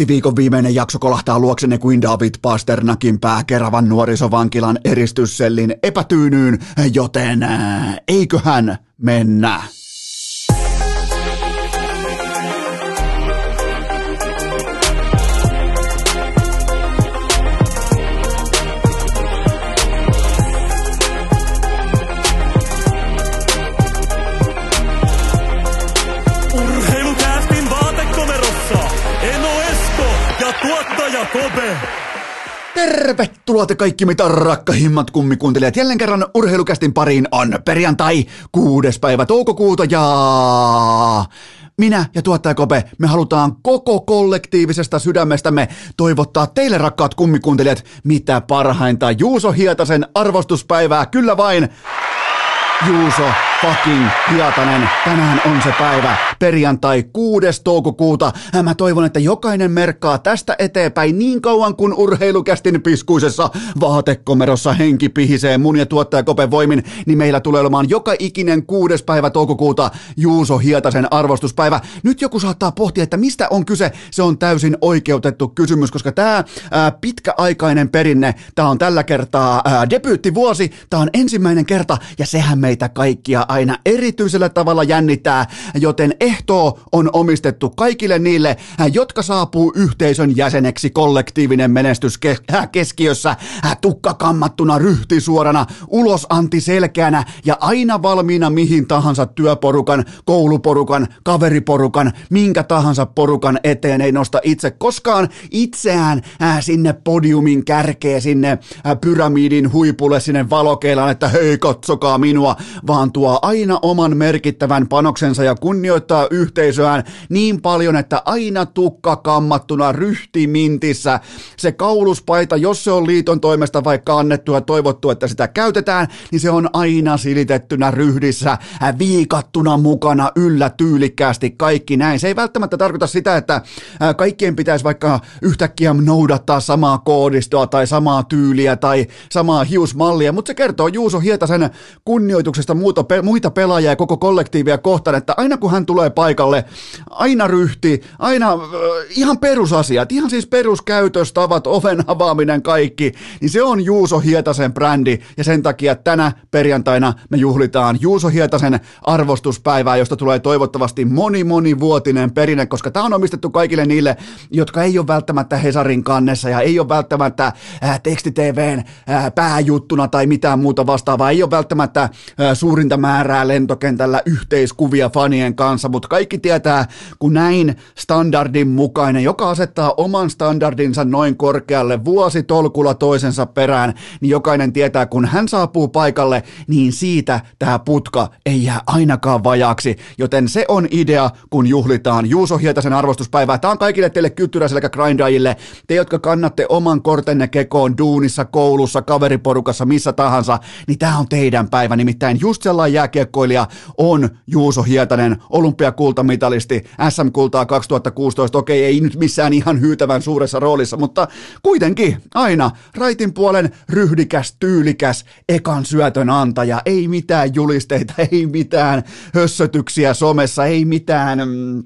Tekstiviikon viimeinen jakso kolahtaa luoksenne kuin David Pasternakin pääkeravan nuorisovankilan eristyssellin epätyynyyn, joten eiköhän mennä. Tervetuloa te kaikki mitä rakkahimmat kummikuuntelijat. Jälleen kerran urheilukästin pariin on perjantai kuudes päivä toukokuuta ja minä ja tuottaja Kope, me halutaan koko kollektiivisesta sydämestämme toivottaa teille rakkaat kummikuuntelijat mitä parhainta Juuso Hietasen arvostuspäivää. Kyllä vain Juuso fucking Hiatanen. Tänään on se päivä, perjantai 6. toukokuuta. Mä toivon, että jokainen merkkaa tästä eteenpäin niin kauan kuin urheilukästin piskuisessa vaatekomerossa henki pihisee mun ja tuottaja Kopen voimin, niin meillä tulee olemaan joka ikinen 6. päivä toukokuuta Juuso Hietasen arvostuspäivä. Nyt joku saattaa pohtia, että mistä on kyse. Se on täysin oikeutettu kysymys, koska tämä pitkäaikainen perinne, tämä on tällä kertaa ää, debyyttivuosi, tämä on ensimmäinen kerta ja sehän meitä kaikkia aina erityisellä tavalla jännittää, joten ehto on omistettu kaikille niille, jotka saapuu yhteisön jäseneksi kollektiivinen menestys keskiössä, tukka kammattuna, ryhti suorana, ulos anti selkeänä ja aina valmiina mihin tahansa työporukan, kouluporukan, kaveriporukan, minkä tahansa porukan eteen ei nosta itse koskaan itseään sinne podiumin kärkeen, sinne pyramidin huipulle, sinne valokeilaan, että hei katsokaa minua, vaan tuo aina oman merkittävän panoksensa ja kunnioittaa yhteisöään niin paljon, että aina tukka kammattuna ryhtimintissä se kauluspaita, jos se on liiton toimesta vaikka annettu ja toivottu, että sitä käytetään, niin se on aina silitettynä ryhdissä, viikattuna mukana yllä tyylikkäästi kaikki näin. Se ei välttämättä tarkoita sitä, että kaikkien pitäisi vaikka yhtäkkiä noudattaa samaa koodistoa tai samaa tyyliä tai samaa hiusmallia, mutta se kertoo Juuso Hietasen kunnioituksesta muuta, muita pelaajia ja koko kollektiivia kohtaan, että aina kun hän tulee paikalle, aina ryhti, aina äh, ihan perusasiat, ihan siis peruskäytöstavat, oven avaaminen, kaikki, niin se on Juuso Hietasen brändi. Ja sen takia tänä perjantaina me juhlitaan Juuso Hietasen arvostuspäivää, josta tulee toivottavasti moni monivuotinen perinne, koska tämä on omistettu kaikille niille, jotka ei ole välttämättä Hesarin kannessa ja ei ole välttämättä äh, tekstitvn äh, pääjuttuna tai mitään muuta vastaavaa, ei ole välttämättä suurinta määrää lentokentällä yhteiskuvia fanien kanssa, mutta kaikki tietää, kun näin standardin mukainen, joka asettaa oman standardinsa noin korkealle vuosi tolkulla toisensa perään, niin jokainen tietää, kun hän saapuu paikalle, niin siitä tämä putka ei jää ainakaan vajaaksi, joten se on idea, kun juhlitaan. Juuso Hietasen arvostuspäivää. Tämä on kaikille teille kyttyräiselle grindajille, te jotka kannatte oman kortenne kekoon duunissa, koulussa, kaveriporukassa, missä tahansa, niin tämä on teidän päivä, nimittäin just sellainen jääkiekkoilija on Juuso Hietanen, olympiakultamitalisti, SM-kultaa 2016, okei ei nyt missään ihan hyytävän suuressa roolissa, mutta kuitenkin aina raitin puolen ryhdikäs, tyylikäs, ekan syötön antaja, ei mitään julisteita, ei mitään hössötyksiä somessa, ei mitään... Mm,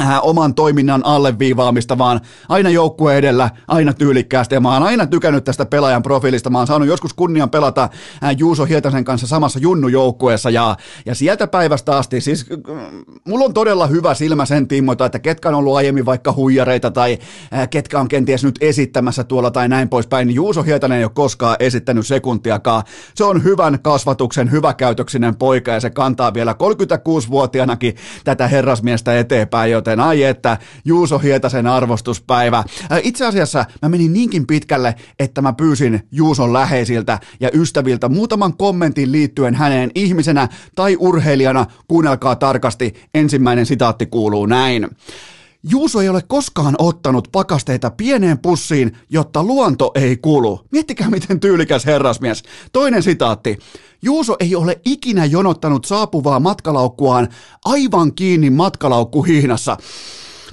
äh, oman toiminnan alleviivaamista, vaan aina joukkue edellä, aina tyylikkäästi. Ja mä oon aina tykännyt tästä pelaajan profiilista. Mä oon saanut joskus kunnian pelata äh, Juuso Hietasen kanssa samassa junnujoukkueessa ja, ja sieltä päivästä asti, siis äh, mulla on todella hyvä silmä sen tiimoilta, että ketkä on ollut aiemmin vaikka huijareita tai ketkä on kenties nyt esittämässä tuolla tai näin poispäin, niin Juuso Hietanen ei ole koskaan esittänyt sekuntiakaan. Se on hyvän kasvatuksen, hyväkäytöksinen poika ja se kantaa vielä 36-vuotiaanakin tätä herrasmiestä eteenpäin, joten ai että Juuso Hietasen arvostuspäivä. Itse asiassa mä menin niinkin pitkälle, että mä pyysin Juuson läheisiltä ja ystäviltä muutaman kommentin liittyen häneen ihmisenä tai urheilijana. Kuunnelkaa tarkasti, ensimmäinen sitaatti kuuluu näin. Juuso ei ole koskaan ottanut pakasteita pieneen pussiin, jotta luonto ei kulu. Miettikää miten tyylikäs herrasmies. Toinen sitaatti. Juuso ei ole ikinä jonottanut saapuvaa matkalaukkuaan aivan kiinni matkalaukkuhihnassa.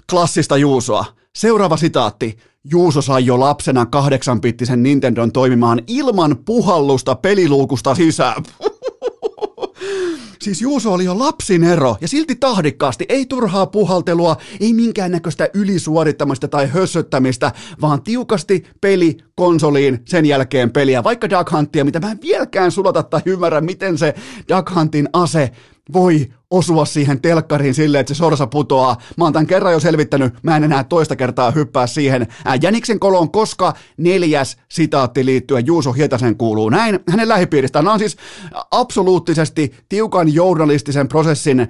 Klassista Juusoa. Seuraava sitaatti. Juuso sai jo lapsena kahdeksanpittisen Nintendon toimimaan ilman puhallusta peliluukusta sisään. Siis Juuso oli jo lapsinero ja silti tahdikkaasti, ei turhaa puhaltelua, ei minkäännäköistä ylisuorittamista tai hössöttämistä, vaan tiukasti peli konsoliin, sen jälkeen peliä, vaikka Duck Huntia, mitä mä en vieläkään sulata tai ymmärrä, miten se Duck Huntin ase voi osua siihen telkkariin silleen, että se sorsa putoaa. Mä oon tämän kerran jo selvittänyt, mä en enää toista kertaa hyppää siihen. Jäniksen koloon, koska neljäs sitaatti liittyen Juuso Hietasen kuuluu näin. Hänen lähipiiristään on siis absoluuttisesti tiukan journalistisen prosessin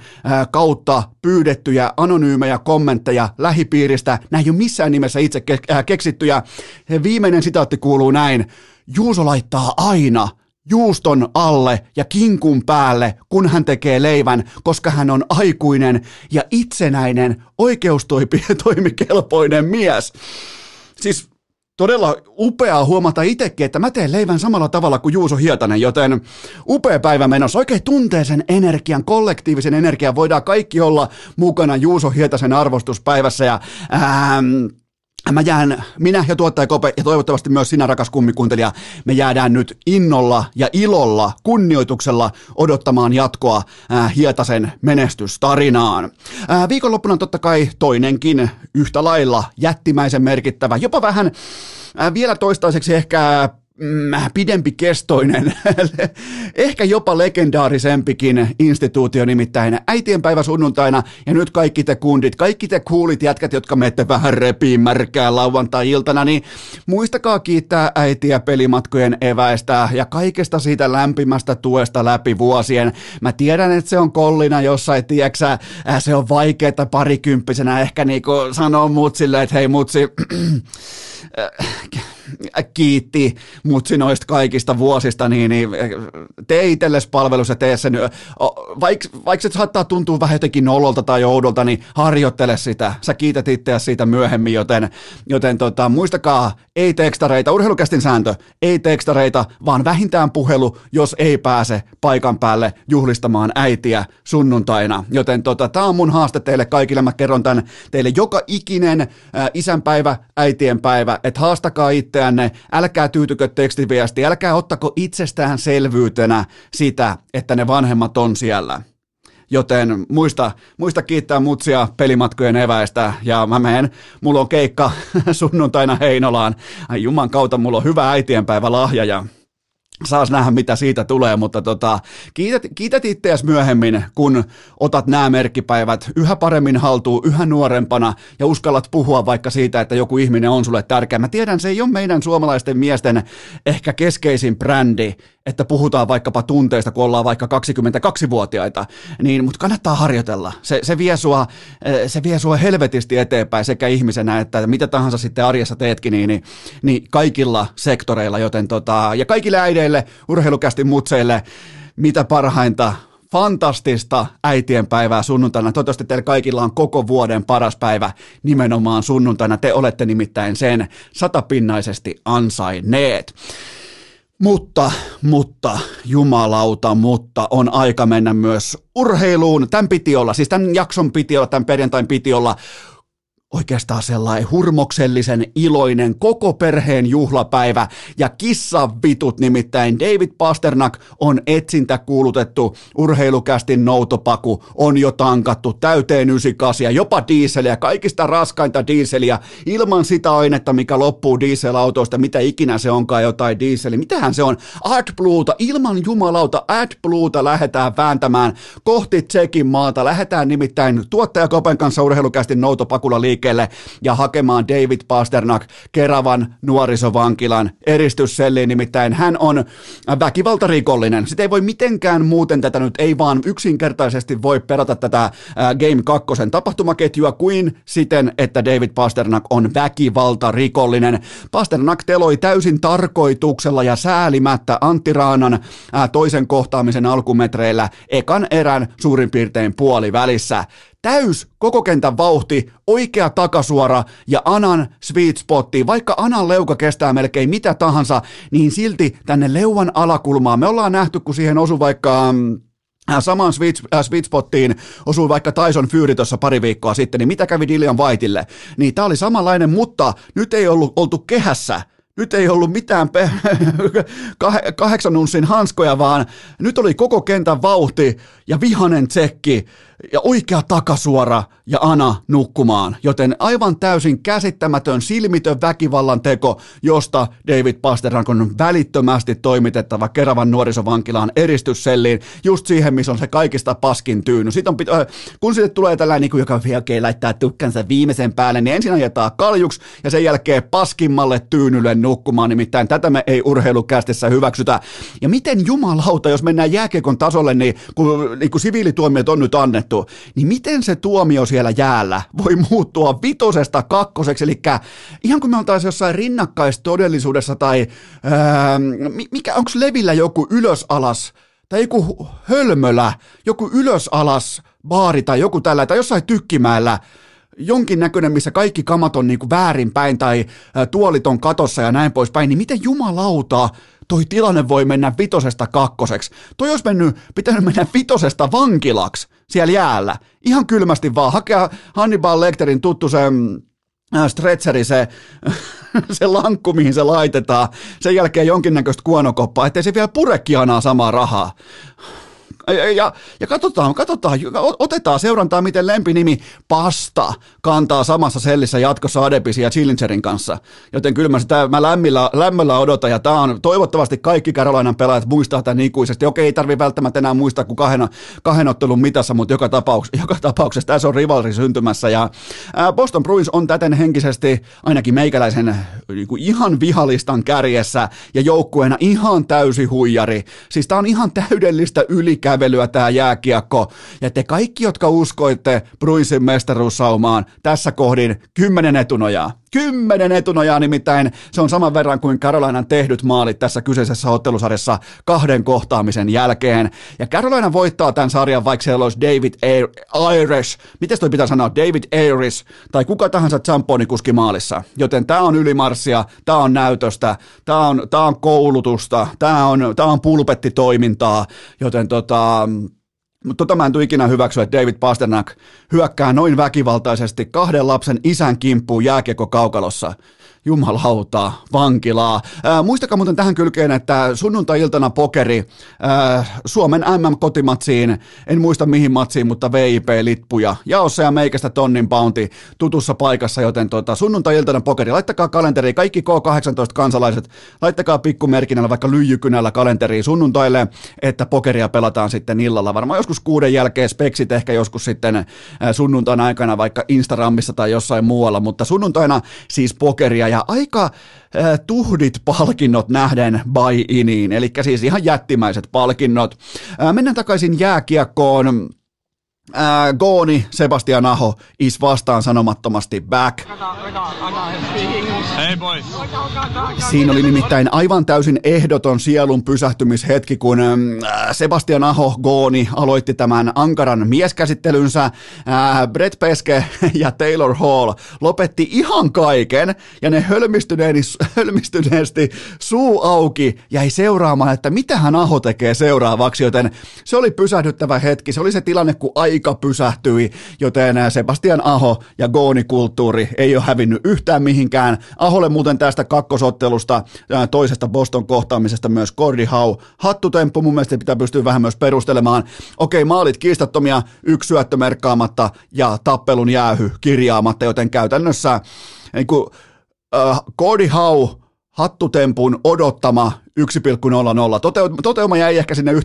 kautta pyydettyjä anonyymejä kommentteja lähipiiristä. Näin ei ole missään nimessä itse keksittyjä. Viimeinen sitaatti kuuluu näin. Juuso laittaa aina – juuston alle ja kinkun päälle, kun hän tekee leivän, koska hän on aikuinen ja itsenäinen, oikeustoimikelpoinen mies. Siis todella upeaa huomata itsekin, että mä teen leivän samalla tavalla kuin Juuso Hietanen, joten upea päivä menossa. Oikein tuntee sen energian, kollektiivisen energian. Voidaan kaikki olla mukana Juuso Hietasen arvostuspäivässä ja ähm, Mä jään, minä ja tuottaja Kope ja toivottavasti myös sinä rakas kummikuuntelija, me jäädään nyt innolla ja ilolla, kunnioituksella odottamaan jatkoa äh, Hietasen menestystarinaan. Äh, viikonloppuna totta kai toinenkin yhtä lailla jättimäisen merkittävä, jopa vähän äh, vielä toistaiseksi ehkä pidempi kestoinen, ehkä jopa legendaarisempikin instituutio, nimittäin äitienpäivä sunnuntaina, ja nyt kaikki te kundit, kaikki te kuulit jätkät, jotka menette vähän repiin märkää lauantai-iltana, niin muistakaa kiittää äitiä pelimatkojen eväistä ja kaikesta siitä lämpimästä tuesta läpi vuosien. Mä tiedän, että se on kollina jossain, tiedäksä, äh, se on vaikeeta parikymppisenä ehkä niinku sanoa mutsille, että hei mutsi, kiitti mutsi noista kaikista vuosista, niin, niin tee itsellesi palvelus ja tee sen. Vaikka vaik se saattaa tuntua vähän jotenkin nololta tai oudolta, niin harjoittele sitä. Sä kiität itseäsi siitä myöhemmin, joten, joten tota, muistakaa, ei tekstareita, urheilukästin sääntö, ei tekstareita, vaan vähintään puhelu, jos ei pääse paikan päälle juhlistamaan äitiä sunnuntaina. Joten tota, tämä on mun haaste teille kaikille, mä kerron tämän teille joka ikinen äh, isänpäivä, äitienpäivä, että haastakaa itseänne, älkää tyytykö tekstiviesti, älkää ottako itsestään selvyytenä sitä, että ne vanhemmat on siellä. Joten muista, muista kiittää mutsia pelimatkojen eväistä ja mä menen, mulla on keikka sunnuntaina Heinolaan. Ai juman kautta, mulla on hyvä äitienpäivä lahja ja saas nähdä, mitä siitä tulee, mutta tota, kiität, kiität itseäsi myöhemmin, kun otat nämä merkkipäivät yhä paremmin haltuun, yhä nuorempana ja uskallat puhua vaikka siitä, että joku ihminen on sulle tärkeä. Mä tiedän, se ei ole meidän suomalaisten miesten ehkä keskeisin brändi, että puhutaan vaikkapa tunteista, kun ollaan vaikka 22-vuotiaita, niin, mutta kannattaa harjoitella. Se, se, vie sua, eh, se vie sua helvetisti eteenpäin sekä ihmisenä, että mitä tahansa sitten arjessa teetkin, niin, niin, niin kaikilla sektoreilla, joten tota, ja kaikille äideille, urheilukästi mutseille, mitä parhainta fantastista äitienpäivää sunnuntaina. Toivottavasti teillä kaikilla on koko vuoden paras päivä nimenomaan sunnuntaina. Te olette nimittäin sen satapinnaisesti ansainneet. Mutta, mutta, jumalauta, mutta on aika mennä myös urheiluun. Tämän piti olla, siis tämän jakson piti olla, tämän perjantain piti olla oikeastaan sellainen hurmoksellisen iloinen koko perheen juhlapäivä ja kissavitut nimittäin David Pasternak on etsintä kuulutettu urheilukästin noutopaku on jo tankattu täyteen 98 jopa diiseliä, kaikista raskainta diiseliä ilman sitä ainetta, mikä loppuu dieselautoista, mitä ikinä se onkaan jotain diiseli. Mitähän se on? AdBluuta, ilman jumalauta AdBluuta lähdetään vääntämään kohti Tsekin maata. Lähdetään nimittäin tuottajakopen kanssa urheilukästin noutopakulla liikkeelle liikkeelle ja hakemaan David Pasternak Keravan nuorisovankilan eristysselliin, nimittäin hän on väkivaltarikollinen. Sitten ei voi mitenkään muuten tätä nyt, ei vaan yksinkertaisesti voi perata tätä Game 2 tapahtumaketjua kuin siten, että David Pasternak on väkivaltarikollinen. Pasternak teloi täysin tarkoituksella ja säälimättä Antti Raanan toisen kohtaamisen alkumetreillä ekan erän suurin piirtein puoli välissä täys koko kentän vauhti, oikea takasuora ja Anan sweet spotti. Vaikka Anan leuka kestää melkein mitä tahansa, niin silti tänne leuan alakulmaan me ollaan nähty, kun siihen osui vaikka mm, äh, samaan äh, sweet spottiin osui vaikka Tyson Fury tuossa pari viikkoa sitten, niin mitä kävi Dillian Whiteille? Niin tämä oli samanlainen, mutta nyt ei ollut oltu kehässä nyt ei ollut mitään pe- kahdeksan unssin hanskoja, vaan nyt oli koko kentän vauhti ja vihanen tsekki ja oikea takasuora ja Ana nukkumaan. Joten aivan täysin käsittämätön, silmitön väkivallan teko, josta David Pasternak on välittömästi toimitettava Keravan nuorisovankilaan eristysselliin, just siihen, missä on se kaikista paskin tyyny. Sitten on pito- kun sitten tulee tällainen, niin joka okay, laittaa tukkansa viimeisen päälle, niin ensin ajetaan kaljuks ja sen jälkeen paskimmalle tyynylle nukkumaan, nimittäin tätä me ei urheilukästissä hyväksytä. Ja miten jumalauta, jos mennään jääkiekon tasolle, niin kun, niin kun siviilituomiot on nyt annettu, niin miten se tuomio siellä jäällä voi muuttua vitosesta kakkoseksi, eli ihan kuin me oltaisiin jossain rinnakkaistodellisuudessa tai ää, mikä, onko Levillä joku ylös-alas tai joku hölmölä, joku ylös-alas baari tai joku tällä, tai jossain tykkimäellä, jonkinnäköinen, missä kaikki kamat on niin kuin väärinpäin tai tuolit on katossa ja näin poispäin, niin miten jumalauta toi tilanne voi mennä vitosesta kakkoseksi? Toi olisi mennyt, pitänyt mennä vitosesta vankilaksi siellä jäällä. Ihan kylmästi vaan hakea Hannibal Lecterin tuttu se mm, stretcheri, se, se lankku, mihin se laitetaan, sen jälkeen jonkinnäköistä kuonokoppaa, ettei se vielä purekianaa samaa rahaa. Ja, ja, ja katsotaan, katsotaan, otetaan seurantaa, miten lempinimi Pasta kantaa samassa sellissä jatkossa Adepisi ja Chillingerin kanssa. Joten kyllä mä sitä mä lämmillä, lämmöllä odotan, ja tämä on toivottavasti kaikki Carolinan pelaajat muistaa tämän ikuisesti. Okei, ei tarvi välttämättä enää muistaa kuin kahden, kahden ottelun mitassa, mutta joka, tapauks, joka tapauksessa tässä on rivalri syntymässä. Ja Boston Bruins on täten henkisesti ainakin meikäläisen niin kuin ihan vihalistan kärjessä ja joukkueena ihan täysi huijari. Siis tämä on ihan täydellistä ylikä kävelyä tämä jääkiekko. Ja te kaikki, jotka uskoitte Bruinsin mestaruussaumaan, tässä kohdin kymmenen etunojaa. Kymmenen etunojaa nimittäin, se on saman verran kuin Carolinan tehdyt maalit tässä kyseisessä ottelusarjassa kahden kohtaamisen jälkeen. Ja Carolina voittaa tämän sarjan, vaikka siellä olisi David Irish, miten toi pitää sanoa, David Ayres, tai kuka tahansa kuski maalissa. Joten tämä on ylimarssia, tämä on näytöstä, tämä on, tää on koulutusta, tämä on, tää on pulpettitoimintaa, joten tota, mutta tota mä en tule ikinä hyväksyä, että David Pasternak hyökkää noin väkivaltaisesti kahden lapsen isän kimppuun jääkiekko kaukalossa jumalauta, vankilaa. Ää, muistakaa muuten tähän kylkeen, että sunnuntai-iltana pokeri ää, Suomen MM-kotimatsiin, en muista mihin matsiin, mutta VIP-lippuja. Jaossa ja meikästä tonnin pounti tutussa paikassa, joten tota, sunnuntai-iltana pokeri. Laittakaa kalenteri, kaikki K18-kansalaiset, laittakaa pikkumerkinnällä vaikka lyijykynällä kalenteriin sunnuntaille, että pokeria pelataan sitten illalla. Varmaan joskus kuuden jälkeen speksit ehkä joskus sitten sunnuntain aikana vaikka Instagramissa tai jossain muualla, mutta sunnuntaina siis pokeria ja aika äh, tuhdit palkinnot nähden buy-iniin, eli siis ihan jättimäiset palkinnot. Äh, mennään takaisin jääkiekkoon. Ää, Gooni, Sebastian Aho, is vastaan sanomattomasti back. Hey boys. Siinä oli nimittäin aivan täysin ehdoton sielun pysähtymishetki, kun Sebastian Aho, Gooni, aloitti tämän ankaran mieskäsittelynsä. Ää, Brett Peske ja Taylor Hall lopetti ihan kaiken, ja ne hölmistyneesti suu auki jäi seuraamaan, että mitä hän Aho tekee seuraavaksi, joten se oli pysähdyttävä hetki. Se oli se tilanne, kun aika pysähtyi, joten Sebastian Aho ja Gooni-kulttuuri ei ole hävinnyt yhtään mihinkään. Aholle muuten tästä kakkosottelusta toisesta Boston kohtaamisesta myös Cordy Hau. Hattutemppu mun mielestä pitää pystyä vähän myös perustelemaan. Okei, maalit kiistattomia, yksi syöttö merkkaamatta ja tappelun jäähy kirjaamatta, joten käytännössä niin kuin, uh, Cordy Hau hattutempun odottama 1,00. Toteuma jäi ehkä sinne 1,20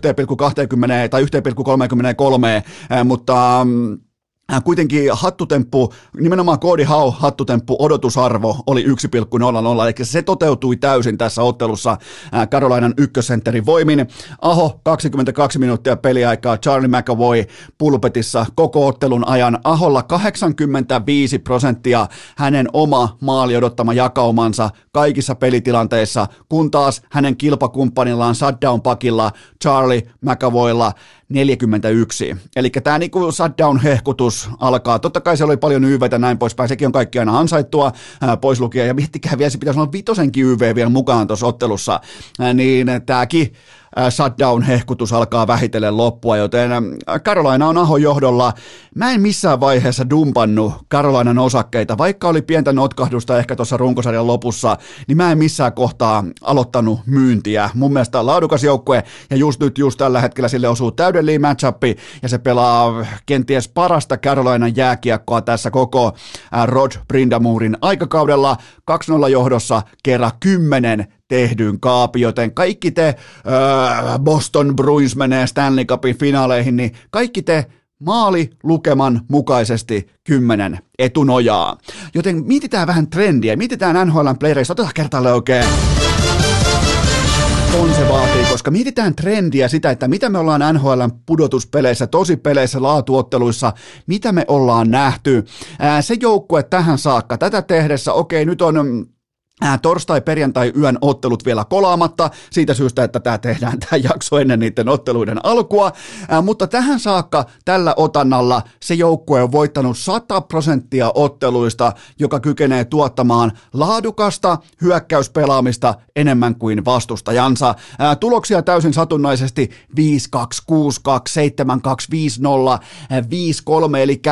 tai 1,33, mutta mm, kuitenkin hattutemppu, nimenomaan Cody Hau hattutemppu odotusarvo oli 1,00, eli se toteutui täysin tässä ottelussa äh, Carolinan ykkössentterin voimin. Aho 22 minuuttia peliaikaa, Charlie McAvoy pulpetissa koko ottelun ajan. Aholla 85 prosenttia hänen oma maali odottama jakaumansa kaikissa pelitilanteissa, kun taas hänen kilpakumppanillaan shutdown pakilla Charlie McAvoylla 41. Eli tämä niinku shutdown-hehkutus alkaa. Totta kai siellä oli paljon YVtä näin poispäin, sekin on kaikki aina ansaittua ää, pois lukien. Ja miettikää vielä, se pitäisi olla vitosenkin YV vielä mukaan tuossa ottelussa. Ää, niin tämäkin shutdown-hehkutus alkaa vähitellen loppua, joten Carolina on Ahon johdolla. Mä en missään vaiheessa dumpannut Carolinan osakkeita, vaikka oli pientä notkahdusta ehkä tuossa runkosarjan lopussa, niin mä en missään kohtaa aloittanut myyntiä. Mun mielestä laadukas joukkue, ja just nyt, just tällä hetkellä sille osuu täydellinen matchup, ja se pelaa kenties parasta Carolinan jääkiekkoa tässä koko Rod Brindamurin aikakaudella. 2-0 johdossa kerran 10 tehdyn kaapi, joten kaikki te äh, Boston Bruins menee Stanley Cupin finaaleihin, niin kaikki te maali lukeman mukaisesti 10 etunojaa. Joten mietitään vähän trendiä, mietitään NHLn playereissa, otetaan kertalle oikein on se vaatii, koska mietitään trendiä sitä, että mitä me ollaan NHLn pudotuspeleissä, tosipeleissä, laatuotteluissa, mitä me ollaan nähty. Ää, se joukkue tähän saakka, tätä tehdessä, okei, nyt on torstai-perjantai yön ottelut vielä kolaamatta siitä syystä, että tämä tehdään tämä jakso ennen niiden otteluiden alkua, ää, mutta tähän saakka tällä otannalla se joukkue on voittanut 100 prosenttia otteluista, joka kykenee tuottamaan laadukasta hyökkäyspelaamista enemmän kuin vastustajansa. Ää, tuloksia täysin satunnaisesti 5-2, 6-2, 7-2, 5-0, 5-3, eli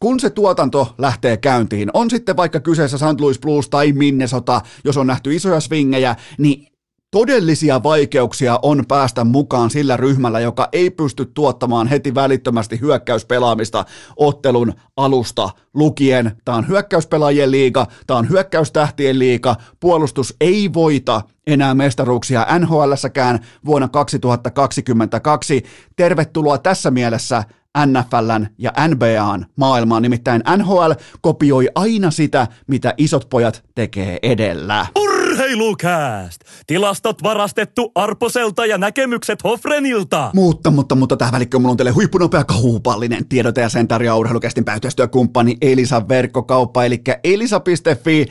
kun se tuotanto lähtee käyntiin, on sitten vaikka kyseessä St. Louis Blues tai Minnesota, jos on nähty isoja swingejä, niin todellisia vaikeuksia on päästä mukaan sillä ryhmällä, joka ei pysty tuottamaan heti välittömästi hyökkäyspelaamista ottelun alusta lukien. Tämä on hyökkäyspelaajien liiga, tämä on hyökkäystähtien liiga, puolustus ei voita enää mestaruuksia NHLssäkään vuonna 2022. Tervetuloa tässä mielessä NFLn ja NBAn maailmaan. Nimittäin NHL kopioi aina sitä, mitä isot pojat tekee edellä. Urheilukääst! Tilastot varastettu Arposelta ja näkemykset Hofrenilta. Mutta, mutta, mutta tähän välikköön mulla on teille huippunopea kaupallinen tiedote ja sen tarjoaa urheilukästin päätyöstyökumppani Elisa verkkokauppa, eli elisa.fi.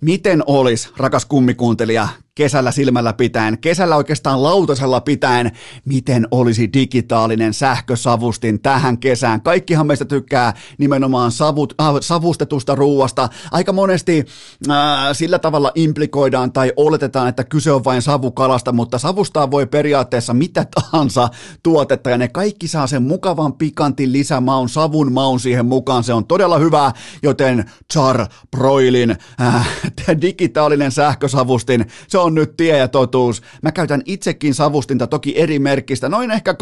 Miten olisi, rakas kummikuuntelija, kesällä silmällä pitäen, kesällä oikeastaan lautasella pitäen, miten olisi digitaalinen sähkösavustin tähän kesään. Kaikkihan meistä tykkää nimenomaan savut, äh, savustetusta ruuasta. Aika monesti äh, sillä tavalla implikoidaan tai oletetaan, että kyse on vain savukalasta, mutta savustaa voi periaatteessa mitä tahansa tuotetta ja ne kaikki saa sen mukavan pikantin lisämaun, savun maun siihen mukaan. Se on todella hyvä, joten Char Broilin äh, digitaalinen sähkösavustin, se on nyt tie ja totuus. Mä käytän itsekin savustinta toki eri merkistä, noin ehkä 2-4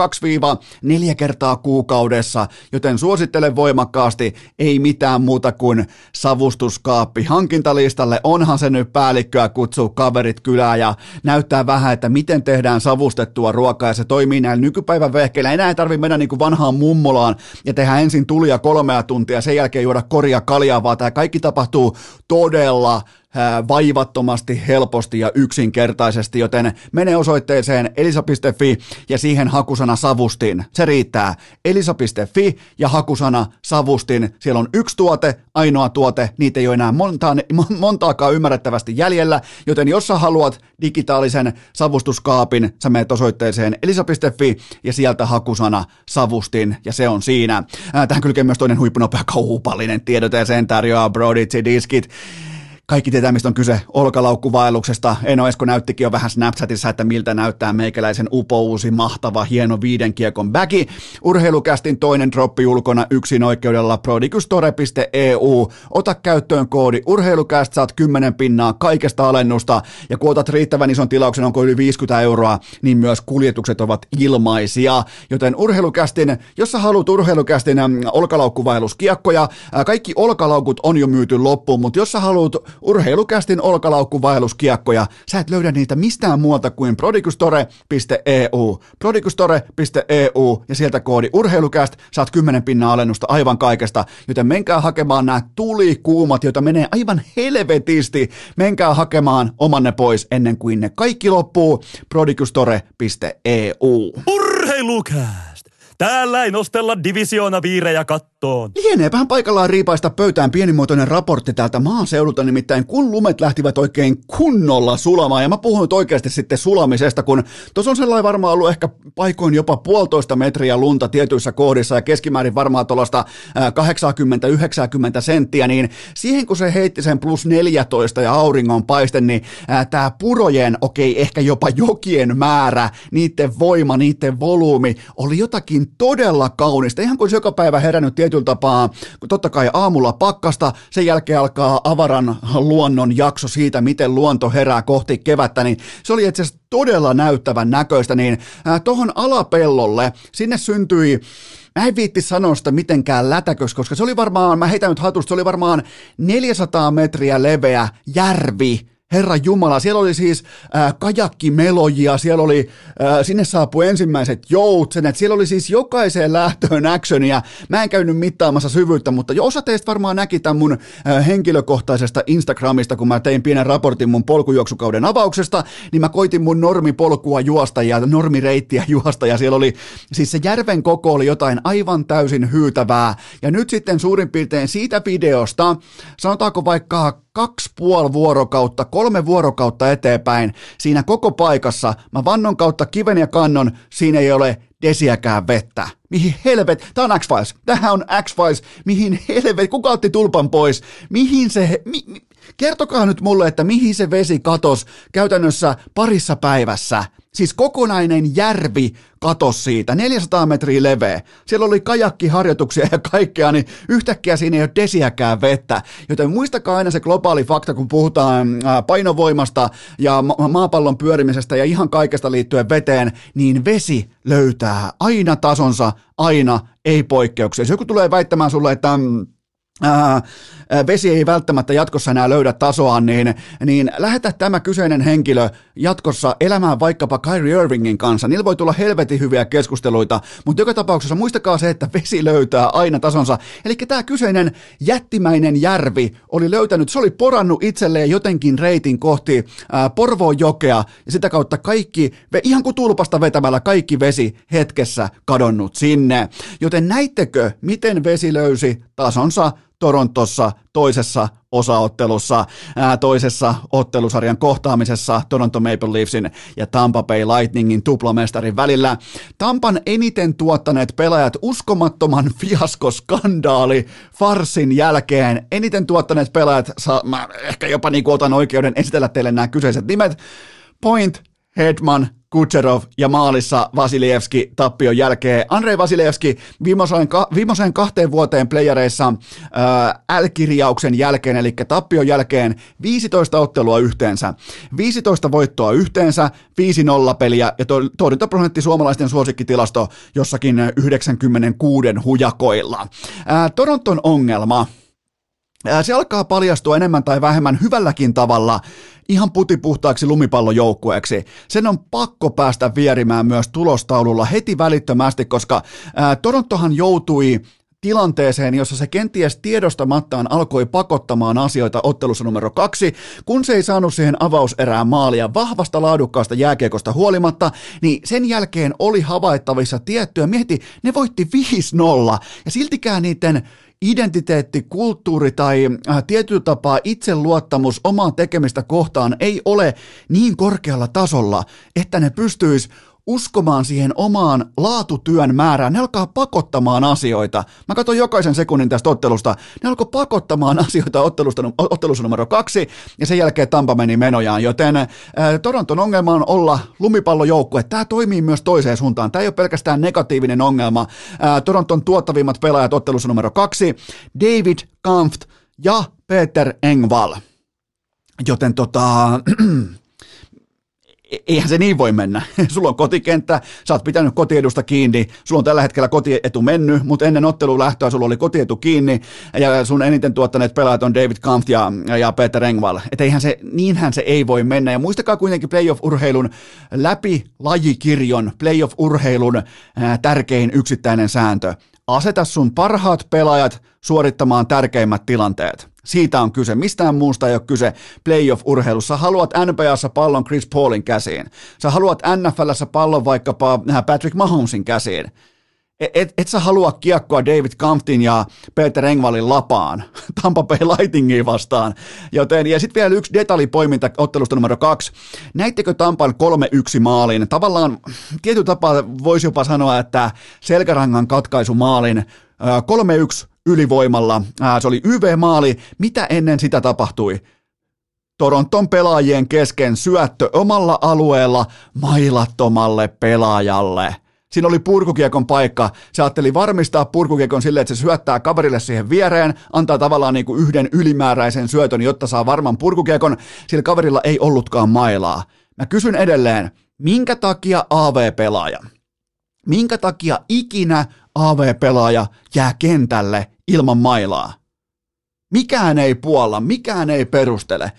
kertaa kuukaudessa, joten suosittelen voimakkaasti, ei mitään muuta kuin savustuskaappi hankintalistalle. Onhan se nyt päällikköä kutsuu kaverit kylään ja näyttää vähän, että miten tehdään savustettua ruokaa ja se toimii näillä nykypäivän vehkeillä. Enää ei tarvi mennä niin kuin vanhaan mummolaan ja tehdä ensin tulia kolmea tuntia sen jälkeen juoda koria kaljaa, vaan tämä kaikki tapahtuu todella vaivattomasti, helposti ja yksinkertaisesti, joten mene osoitteeseen elisa.fi ja siihen hakusana savustin. Se riittää. elisa.fi ja hakusana savustin. Siellä on yksi tuote, ainoa tuote, niitä ei ole enää montaa, montaakaan ymmärrettävästi jäljellä, joten jos sä haluat digitaalisen savustuskaapin, sä menet osoitteeseen elisa.fi ja sieltä hakusana savustin ja se on siinä. Tähän kylkee myös toinen huippunopea kaupallinen tiedote ja sen tarjoaa Brody Diskit. Kaikki tietää, mistä on kyse olkalaukkuvaelluksesta. Eno Esko näyttikin jo vähän Snapchatissa, että miltä näyttää meikäläisen upouusi, mahtava, hieno viiden kiekon bagi. Urheilukästin toinen droppi ulkona yksin oikeudella prodigustore.eu. Ota käyttöön koodi urheilukäst, saat 10 pinnaa kaikesta alennusta. Ja kun otat riittävän ison tilauksen, onko yli 50 euroa, niin myös kuljetukset ovat ilmaisia. Joten urheilukästin, jos sä haluat urheilukästin olkalaukkuvaelluskiekkoja, kaikki olkalaukut on jo myyty loppuun, mutta jos sä haluat urheilukästin olkalaukkuvaelluskiekkoja. Sä et löydä niitä mistään muualta kuin prodigustore.eu. prodigustore.eu ja sieltä koodi urheilukäst, saat 10 pinnaa alennusta aivan kaikesta, joten menkää hakemaan nämä tulikuumat, joita menee aivan helvetisti. Menkää hakemaan omanne pois ennen kuin ne kaikki loppuu. prodigustore.eu. Urheilukääst! Täällä ei nostella divisioona viirejä kattoon kattoon. Lieneepähän paikallaan riipaista pöytään pienimuotoinen raportti täältä maaseudulta, nimittäin kun lumet lähtivät oikein kunnolla sulamaan, ja mä puhun nyt oikeasti sitten sulamisesta, kun tuossa on sellainen varmaan ollut ehkä paikoin jopa puolitoista metriä lunta tietyissä kohdissa, ja keskimäärin varmaan tuollaista 80-90 senttiä, niin siihen kun se heitti sen plus 14 ja auringon paiste, niin tämä purojen, okei, ehkä jopa jokien määrä, niiden voima, niiden volyymi, oli jotakin todella kaunista, ihan kuin joka päivä herännyt tietyllä tapaa, kun totta kai aamulla pakkasta, sen jälkeen alkaa avaran luonnon jakso siitä, miten luonto herää kohti kevättä, niin se oli itse asiassa todella näyttävän näköistä, niin tuohon alapellolle, sinne syntyi Mä en viitti sanoa sitä mitenkään lätäkös, koska se oli varmaan, mä heitän nyt hatusta, se oli varmaan 400 metriä leveä järvi, Herra Jumala, siellä oli siis äh, kajakkimelojia, siellä oli, äh, sinne saapui ensimmäiset joutsenet, siellä oli siis jokaiseen lähtöön actionia. Mä en käynyt mittaamassa syvyyttä, mutta jo osa teistä varmaan näki tämän mun äh, henkilökohtaisesta Instagramista, kun mä tein pienen raportin mun polkujuoksukauden avauksesta, niin mä koitin mun normipolkua juosta ja normireittiä juosta, ja siellä oli, siis se järven koko oli jotain aivan täysin hyytävää. Ja nyt sitten suurin piirtein siitä videosta, sanotaanko vaikka kaksi puoli vuorokautta, kolme vuorokautta eteenpäin siinä koko paikassa. Mä vannon kautta kiven ja kannon, siinä ei ole desiäkään vettä. Mihin helvet, tää on X-Files, tähän on X-Files, mihin helvet, kuka otti tulpan pois, mihin se, mi, mi, kertokaa nyt mulle, että mihin se vesi katos käytännössä parissa päivässä. Siis kokonainen järvi katos siitä, 400 metriä leveä. Siellä oli kajakkiharjoituksia ja kaikkea, niin yhtäkkiä siinä ei ole desiäkään vettä. Joten muistakaa aina se globaali fakta, kun puhutaan painovoimasta ja ma- maapallon pyörimisestä ja ihan kaikesta liittyen veteen, niin vesi löytää aina tasonsa, aina ei poikkeuksia. Jos joku tulee väittämään sulle, että mm, ää, vesi ei välttämättä jatkossa enää löydä tasoaan, niin, niin lähetä tämä kyseinen henkilö jatkossa elämään vaikkapa Kyrie Irvingin kanssa. Niillä voi tulla helvetin hyviä keskusteluita, mutta joka tapauksessa muistakaa se, että vesi löytää aina tasonsa. Eli tämä kyseinen jättimäinen järvi oli löytänyt, se oli porannut itselleen jotenkin reitin kohti ää, Porvoon jokea ja sitä kautta kaikki, ihan kuin tulpasta vetämällä kaikki vesi hetkessä kadonnut sinne. Joten näittekö, miten vesi löysi tasonsa Torontossa toisessa osaottelussa, ää, toisessa ottelusarjan kohtaamisessa Toronto Maple Leafsin ja Tampa Bay Lightningin tuplamestarin välillä. Tampan eniten tuottaneet pelaajat uskomattoman fiaskoskandaali farsin jälkeen. Eniten tuottaneet pelaajat, saa, mä ehkä jopa niin otan oikeuden esitellä teille nämä kyseiset nimet. Point, Hedman, Kutserov ja maalissa Vasilievski tappion jälkeen. Andrei Vasilievski viimeiseen, ka- viimeiseen kahteen vuoteen playereissa L-kirjauksen jälkeen, eli tappion jälkeen 15 ottelua yhteensä. 15 voittoa yhteensä, 5-0 peliä ja to- torjuntaprosentti suomalaisten suosikkitilasto jossakin 96 hujakoilla. Ää, Toronton ongelma se alkaa paljastua enemmän tai vähemmän hyvälläkin tavalla ihan putipuhtaaksi lumipallojoukkueeksi. Sen on pakko päästä vierimään myös tulostaululla heti välittömästi, koska ää, Torontohan joutui tilanteeseen, jossa se kenties tiedostamattaan alkoi pakottamaan asioita ottelussa numero kaksi, kun se ei saanut siihen avauserään maalia vahvasta laadukkaasta jääkiekosta huolimatta, niin sen jälkeen oli havaittavissa tiettyä, mieti, ne voitti 5-0, ja siltikään niiden identiteetti, kulttuuri tai äh, tietyllä tapaa itseluottamus omaa tekemistä kohtaan ei ole niin korkealla tasolla, että ne pystyisi uskomaan siihen omaan laatutyön määrään. Ne alkaa pakottamaan asioita. Mä katson jokaisen sekunnin tästä ottelusta. Ne alkoi pakottamaan asioita ottelusta, ottelussa numero kaksi, ja sen jälkeen Tampa meni menojaan. Joten äh, Toronton ongelma on olla lumipallojoukkue. Tämä toimii myös toiseen suuntaan. Tämä ei ole pelkästään negatiivinen ongelma. Äh, Toronton tuottavimmat pelaajat ottelussa numero kaksi, David Kampf ja Peter Engvall. Joten tota, eihän se niin voi mennä. sulla on kotikenttä, sä oot pitänyt kotiedusta kiinni, sulla on tällä hetkellä kotietu mennyt, mutta ennen ottelun lähtöä sulla oli kotietu kiinni, ja sun eniten tuottaneet pelaajat on David Kampf ja, ja Peter Engvall. Että eihän se, niinhän se ei voi mennä. Ja muistakaa kuitenkin playoff-urheilun läpi lajikirjon, playoff-urheilun ää, tärkein yksittäinen sääntö. Aseta sun parhaat pelaajat suorittamaan tärkeimmät tilanteet. Siitä on kyse. Mistään muusta ei ole kyse playoff-urheilussa. Haluat NBAssa pallon Chris Paulin käsiin. Sä haluat NFLssä pallon vaikkapa äh, Patrick Mahomesin käsiin. et, et sä halua kiekkoa David Camptin ja Peter Engvalin lapaan Tampa Bay Lightningiin vastaan. Joten, ja sitten vielä yksi detaljipoiminta ottelusta numero kaksi. Näittekö Tampan 3-1 maalin? Tavallaan tietyllä tapaa voisi jopa sanoa, että selkärangan katkaisu maalin 3-1 ylivoimalla. Se oli YV-maali. Mitä ennen sitä tapahtui? Toronton pelaajien kesken syöttö omalla alueella mailattomalle pelaajalle. Siinä oli purkukiekon paikka. Se ajatteli varmistaa purkukiekon silleen, että se syöttää kaverille siihen viereen, antaa tavallaan niin kuin yhden ylimääräisen syötön, jotta saa varman purkukiekon. Sillä kaverilla ei ollutkaan mailaa. Mä kysyn edelleen, minkä takia AV-pelaaja, minkä takia ikinä AV-pelaaja jää kentälle ilman mailaa? Mikään ei puolla, mikään ei perustele.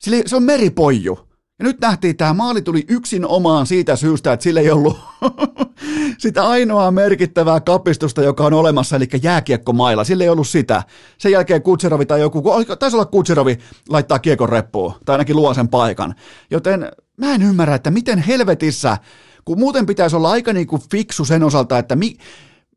Sillä se on meripoju. Ja nyt nähtiin, tämä maali tuli yksin omaan siitä syystä, että sillä ei ollut sitä ainoaa merkittävää kapistusta, joka on olemassa, eli jääkiekkomailla. Sillä ei ollut sitä. Sen jälkeen Kutserovi tai joku, taisi olla Kutserovi, laittaa kiekon reppuun, tai ainakin luo sen paikan. Joten mä en ymmärrä, että miten helvetissä, kun muuten pitäisi olla aika niin kuin fiksu sen osalta, että mi,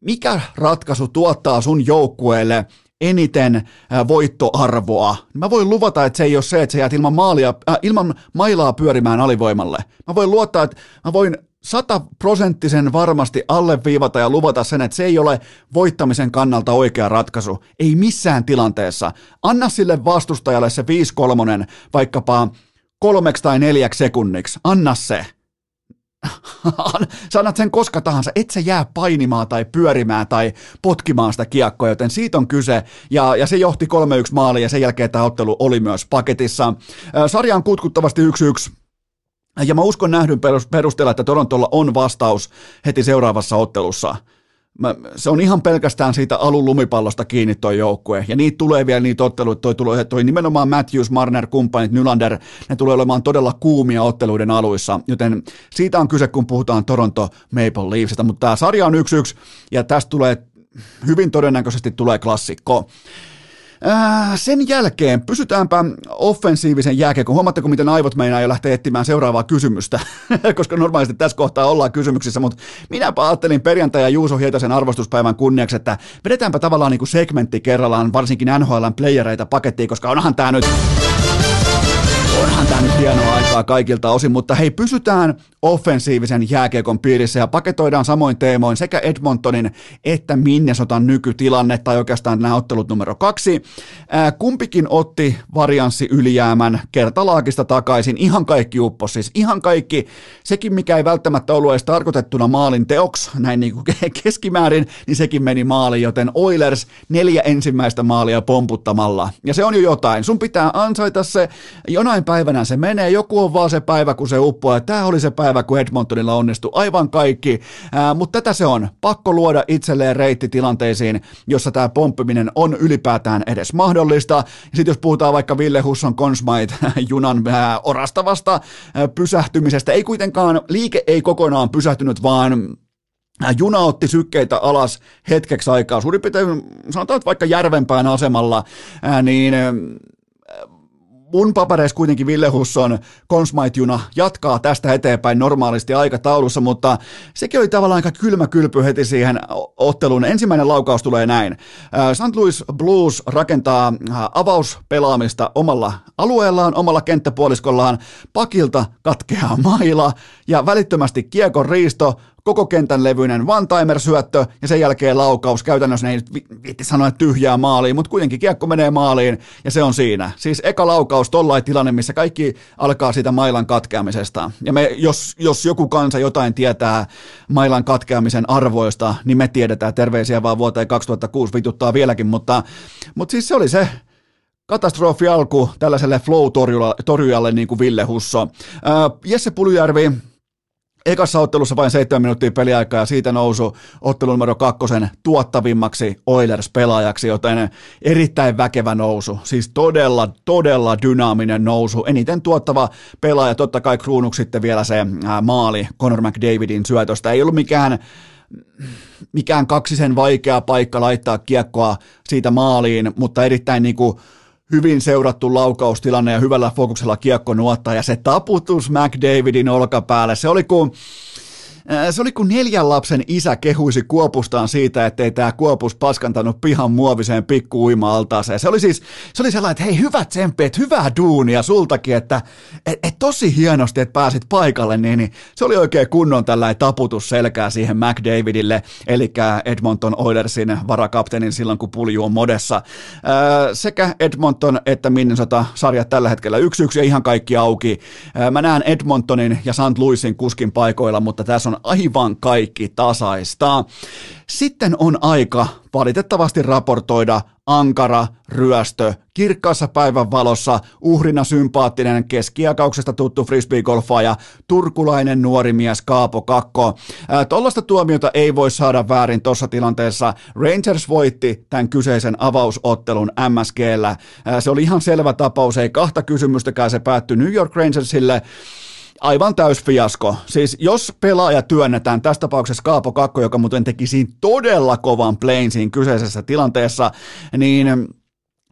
mikä ratkaisu tuottaa sun joukkueelle – eniten voittoarvoa. Mä voin luvata, että se ei ole se, että sä jäät ilman, maalia, äh, ilman mailaa pyörimään alivoimalle. Mä voin luottaa, että mä voin sataprosenttisen varmasti alleviivata ja luvata sen, että se ei ole voittamisen kannalta oikea ratkaisu. Ei missään tilanteessa. Anna sille vastustajalle se 5-3 vaikkapa kolmeksi tai neljäksi sekunniksi. Anna se. Sanat sen koska tahansa, et sä jää painimaan tai pyörimään tai potkimaan sitä kiekkoa, joten siitä on kyse. Ja, ja se johti 3-1 maaliin ja sen jälkeen tämä ottelu oli myös paketissa. Sarja on kutkuttavasti 1-1. Ja mä uskon nähdyn perusteella, että Torontolla on vastaus heti seuraavassa ottelussa – Mä, se on ihan pelkästään siitä alun lumipallosta kiinni toi joukkue. Ja niitä tulee vielä niitä otteluita, toi, tulee, toi nimenomaan Matthews, Marner, kumppanit, Nylander, ne tulee olemaan todella kuumia otteluiden aluissa. Joten siitä on kyse, kun puhutaan Toronto Maple Leafsista. Mutta tämä sarja on 1-1 ja tästä tulee hyvin todennäköisesti tulee klassikko. Äh, sen jälkeen pysytäänpä offensiivisen jälkeen, kun huomaatteko, miten aivot meinaa jo lähteä etsimään seuraavaa kysymystä, koska normaalisti tässä kohtaa ollaan kysymyksissä, mutta minäpä ajattelin perjantai- ja Juuso Hietasen arvostuspäivän kunniaksi, että vedetäänpä tavallaan niin kuin segmentti kerrallaan, varsinkin NHLn playereita pakettiin, koska onhan tämä nyt onhan tämä nyt hienoa aikaa kaikilta osin, mutta hei, pysytään offensiivisen jääkiekon piirissä ja paketoidaan samoin teemoin sekä Edmontonin että Minnesotan nykytilanne, tai oikeastaan nämä ottelut numero kaksi. Ää, kumpikin otti varianssi ylijäämän kertalaakista takaisin, ihan kaikki uppos, siis ihan kaikki, sekin mikä ei välttämättä ollut edes tarkoitettuna maalin teoksi, näin niin kuin keskimäärin, niin sekin meni maaliin, joten Oilers neljä ensimmäistä maalia pomputtamalla, ja se on jo jotain, sun pitää ansaita se, jonain päivänä se menee, joku on vaan se päivä, kun se uppoaa, tämä oli se päivä, päivä, kun Edmontonilla onnistui aivan kaikki, ää, mutta tätä se on. Pakko luoda itselleen reitti tilanteisiin, jossa tämä pomppiminen on ylipäätään edes mahdollista. Sitten jos puhutaan vaikka Ville Husson Consmite junan ää, orastavasta ää, pysähtymisestä, ei kuitenkaan, liike ei kokonaan pysähtynyt, vaan Juna otti sykkeitä alas hetkeksi aikaa, suurin piirtein sanotaan, että vaikka Järvenpään asemalla, niin mun papereissa kuitenkin Ville Husson Consmite-juna jatkaa tästä eteenpäin normaalisti aikataulussa, mutta sekin oli tavallaan aika kylmä kylpy heti siihen otteluun. Ensimmäinen laukaus tulee näin. St. Louis Blues rakentaa avauspelaamista omalla alueellaan, omalla kenttäpuoliskollaan. Pakilta katkeaa maila ja välittömästi kiekon riisto, koko kentän levyinen one-timer-syöttö ja sen jälkeen laukaus. Käytännössä ne ei viitti sanoa tyhjää maaliin, mutta kuitenkin kiekko menee maaliin ja se on siinä. Siis eka laukaus tollain tilanne, missä kaikki alkaa siitä mailan katkeamisesta. Ja me, jos, jos joku kansa jotain tietää mailan katkeamisen arvoista, niin me tiedetään terveisiä vaan vuoteen 2006 vituttaa vieläkin, mutta, mutta siis se oli se katastrofi alku tällaiselle flow-torjujalle niin kuin Ville Husso. Jesse Puljärvi, Ekassa ottelussa vain 7 minuuttia peliaikaa ja siitä nousu ottelu numero kakkosen tuottavimmaksi Oilers-pelaajaksi, joten erittäin väkevä nousu. Siis todella, todella dynaaminen nousu. Eniten tuottava pelaaja, totta kai kruunuksi sitten vielä se maali Conor McDavidin syötöstä. Ei ollut mikään mikään kaksisen vaikea paikka laittaa kiekkoa siitä maaliin, mutta erittäin niin kuin hyvin seurattu laukaustilanne ja hyvällä fokuksella kiekko nuottaa ja se taputus McDavidin olkapäälle, se oli kuin se oli kun neljän lapsen isä kehuisi Kuopustaan siitä, ettei tämä Kuopus paskantanut pihan muoviseen pikku altaaseen. Se oli siis, se oli sellainen, että hei hyvät tsemppeet, hyvää duunia sultakin, että et, et tosi hienosti, että pääsit paikalle, niin, niin se oli oikein kunnon tällainen taputus selkää siihen McDavidille, eli Edmonton Oilersin varakapteenin silloin, kun pulju on modessa. sekä Edmonton että Minnesota sarjat tällä hetkellä yksi yksi ja ihan kaikki auki. mä näen Edmontonin ja St. Louisin kuskin paikoilla, mutta tässä on aivan kaikki tasaista. Sitten on aika valitettavasti raportoida ankara ryöstö kirkkaassa päivän valossa, uhrina sympaattinen keskiakauksesta tuttu frisbeegolfaaja, turkulainen nuori mies Kaapo Kakko. Tuollaista tuomiota ei voi saada väärin tuossa tilanteessa. Rangers voitti tämän kyseisen avausottelun MSGllä. Se oli ihan selvä tapaus, ei kahta kysymystäkään, se päättyi New York Rangersille aivan täys fiasko. Siis jos pelaaja työnnetään, tässä tapauksessa Kaapo Kakko, joka muuten teki siinä todella kovan playin siinä kyseisessä tilanteessa, niin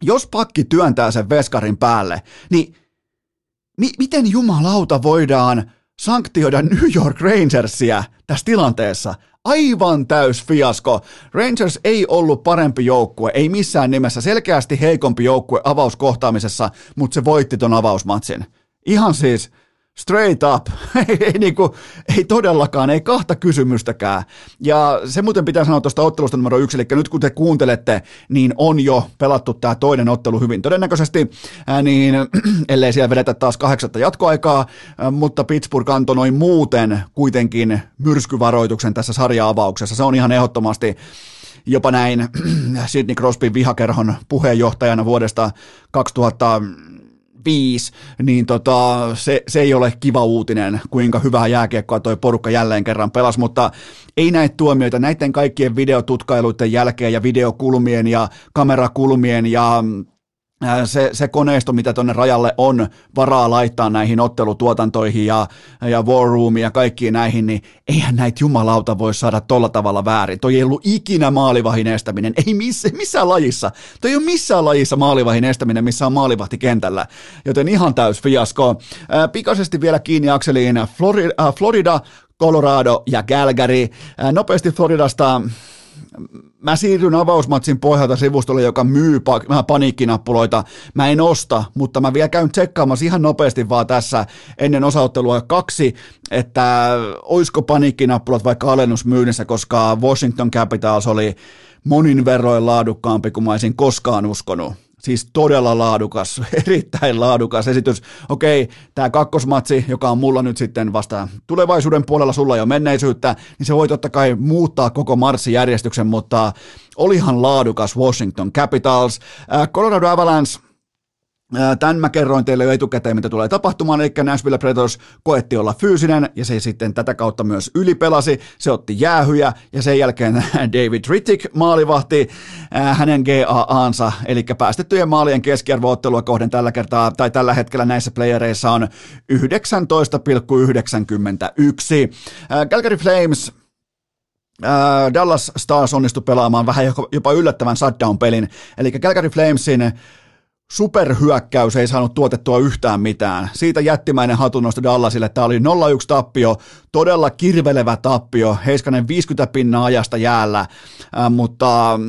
jos pakki työntää sen veskarin päälle, niin mi- miten jumalauta voidaan sanktioida New York Rangersia tässä tilanteessa? Aivan täys fiasko. Rangers ei ollut parempi joukkue, ei missään nimessä, selkeästi heikompi joukkue avauskohtaamisessa, mutta se voitti ton avausmatsin. Ihan siis Straight up. ei, ei, niin kuin, ei todellakaan, ei kahta kysymystäkään. Ja se muuten pitää sanoa tuosta ottelusta numero yksi, eli nyt kun te kuuntelette, niin on jo pelattu tämä toinen ottelu hyvin todennäköisesti, ää, niin ellei siellä vedetä taas kahdeksatta jatkoaikaa, ää, mutta Pittsburgh antoi noin muuten kuitenkin myrskyvaroituksen tässä sarja-avauksessa. Se on ihan ehdottomasti jopa näin Sidney Crosbyn vihakerhon puheenjohtajana vuodesta 2000 5, niin tota, se, se ei ole kiva uutinen, kuinka hyvää jääkiekkoa toi porukka jälleen kerran pelasi, mutta ei näitä tuomioita. Näiden kaikkien videotutkailuiden jälkeen ja videokulmien ja kamerakulmien ja se, se koneisto, mitä tuonne rajalle on varaa laittaa näihin ottelutuotantoihin ja, ja War Roomiin ja kaikkiin näihin, niin eihän näitä jumalauta voi saada tolla tavalla väärin. Toi ei ollut ikinä maalivahin estäminen, ei missä, missään lajissa. Toi ei ole missään lajissa maalivahin estäminen, missä on maalivahti kentällä, joten ihan täys fiasko. Ää, pikaisesti vielä kiinni akseliin Florida, äh, Florida Colorado ja Calgary. Nopeasti Floridasta mä siirryn avausmatsin pohjalta sivustolle, joka myy pa- paniikkinappuloita. Mä en osta, mutta mä vielä käyn tsekkaamassa ihan nopeasti vaan tässä ennen osaottelua kaksi, että oisko paniikkinappulat vaikka alennusmyynnissä, koska Washington Capitals oli monin verroin laadukkaampi kuin mä olisin koskaan uskonut. Siis todella laadukas, erittäin laadukas esitys. Okei, tämä kakkosmatsi, joka on mulla nyt sitten vasta tulevaisuuden puolella, sulla jo menneisyyttä, niin se voi totta kai muuttaa koko marssijärjestyksen, mutta olihan laadukas Washington Capitals. Colorado Avalanche Tämän mä kerroin teille jo etukäteen, mitä tulee tapahtumaan, eli Nashville Predators koetti olla fyysinen, ja se sitten tätä kautta myös ylipelasi, se otti jäähyjä, ja sen jälkeen David Rittick maalivahti hänen GAAnsa, eli päästettyjen maalien keskiarvoottelua kohden tällä kertaa, tai tällä hetkellä näissä playereissa on 19,91. Calgary Flames Dallas Stars onnistui pelaamaan vähän jopa yllättävän shutdown-pelin, eli Calgary Flamesin superhyökkäys ei saanut tuotettua yhtään mitään. Siitä jättimäinen hatunnosto Dallasille. Tämä oli 0-1 tappio, todella kirvelevä tappio, Heiskanen 50 pinnaa ajasta jäällä, äh, mutta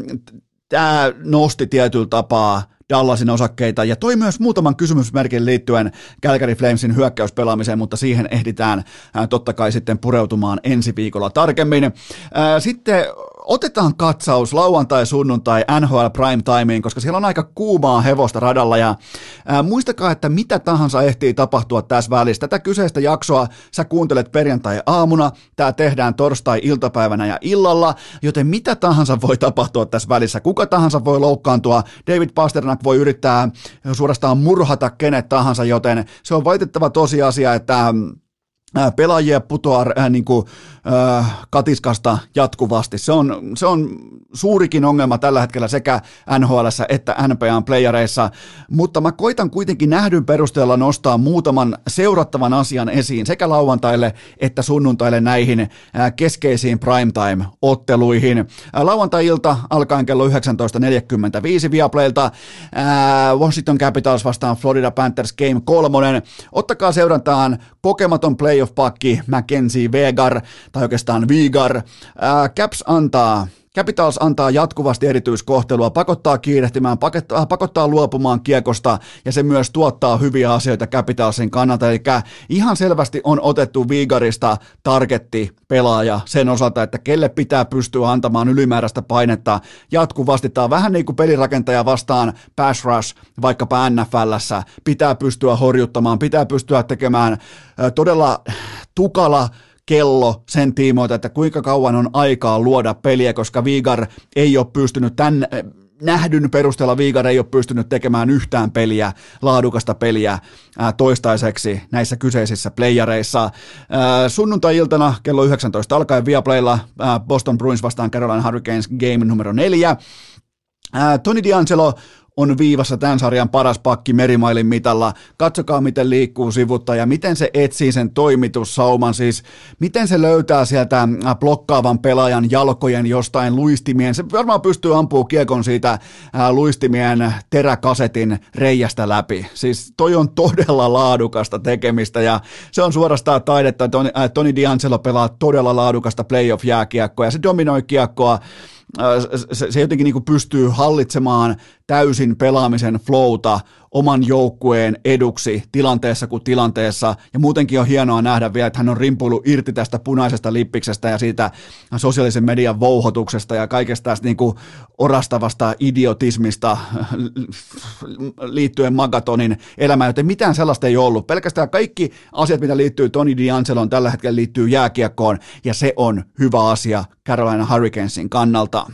tämä nosti tietyllä tapaa Dallasin osakkeita ja toi myös muutaman kysymysmerkin liittyen Calgary Flamesin hyökkäyspelaamiseen, mutta siihen ehditään ää, totta kai sitten pureutumaan ensi viikolla tarkemmin. Sitten otetaan katsaus lauantai, sunnuntai NHL prime timeen, koska siellä on aika kuumaa hevosta radalla ja ää, muistakaa, että mitä tahansa ehtii tapahtua tässä välissä. Tätä kyseistä jaksoa sä kuuntelet perjantai-aamuna, tämä tehdään torstai-iltapäivänä ja illalla, joten mitä tahansa voi tapahtua tässä välissä. Kuka tahansa voi loukkaantua, David Pasternak voi yrittää suorastaan murhata kenet tahansa, joten se on valitettava tosiasia, että pelaajia putoaa äh, niin kuin, katiskasta jatkuvasti. Se on, se on suurikin ongelma tällä hetkellä sekä NHL että NBAn playereissa, mutta mä koitan kuitenkin nähdyn perusteella nostaa muutaman seurattavan asian esiin sekä lauantaille että sunnuntaille näihin keskeisiin primetime-otteluihin. Lauantai-ilta alkaen kello 19.45 Viaplaylta Washington Capitals vastaan Florida Panthers Game 3. Ottakaa seurantaan kokematon playoff playoff-pakki Mackenzie Vegar, tai oikeastaan Vigar. Ää, Caps antaa Capitals antaa jatkuvasti erityiskohtelua, pakottaa kiirehtimään, pakottaa, pakottaa luopumaan kiekosta ja se myös tuottaa hyviä asioita Capitalsin kannalta. Eli ihan selvästi on otettu Vigarista targetti pelaaja sen osalta, että kelle pitää pystyä antamaan ylimääräistä painetta jatkuvasti. Tämä on vähän niin kuin pelirakentaja vastaan pass rush vaikkapa NFLssä. Pitää pystyä horjuttamaan, pitää pystyä tekemään todella tukala kello sen tiimoilta, että kuinka kauan on aikaa luoda peliä, koska Vigar ei ole pystynyt tämän nähdyn perusteella Vigar ei ole pystynyt tekemään yhtään peliä, laadukasta peliä ää, toistaiseksi näissä kyseisissä playareissa. Ää, sunnuntai-iltana kello 19 alkaen Viaplaylla Boston Bruins vastaan Carolina Hurricanes game numero neljä. Tony D'Angelo on viivassa tämän sarjan paras pakki merimailin mitalla. Katsokaa, miten liikkuu sivutta ja miten se etsii sen toimitussauman, siis miten se löytää sieltä äh, blokkaavan pelaajan jalkojen jostain luistimien. Se varmaan pystyy ampumaan kiekon siitä äh, luistimien teräkasetin reijästä läpi. Siis toi on todella laadukasta tekemistä ja se on suorastaan taidetta. Toni, äh, Toni D'Angelo pelaa todella laadukasta playoff-jääkiekkoa ja se dominoi kiekkoa se, se jotenkin niin pystyy hallitsemaan täysin pelaamisen flowta oman joukkueen eduksi tilanteessa kuin tilanteessa. Ja muutenkin on hienoa nähdä vielä, että hän on rimpuillut irti tästä punaisesta lippiksestä ja siitä sosiaalisen median vouhotuksesta ja kaikesta tästä niin kuin orastavasta idiotismista liittyen Magatonin elämään, joten mitään sellaista ei ollut. Pelkästään kaikki asiat, mitä liittyy Tony D'Angeloon tällä hetkellä liittyy jääkiekkoon, ja se on hyvä asia Carolina Hurricanesin kannalta.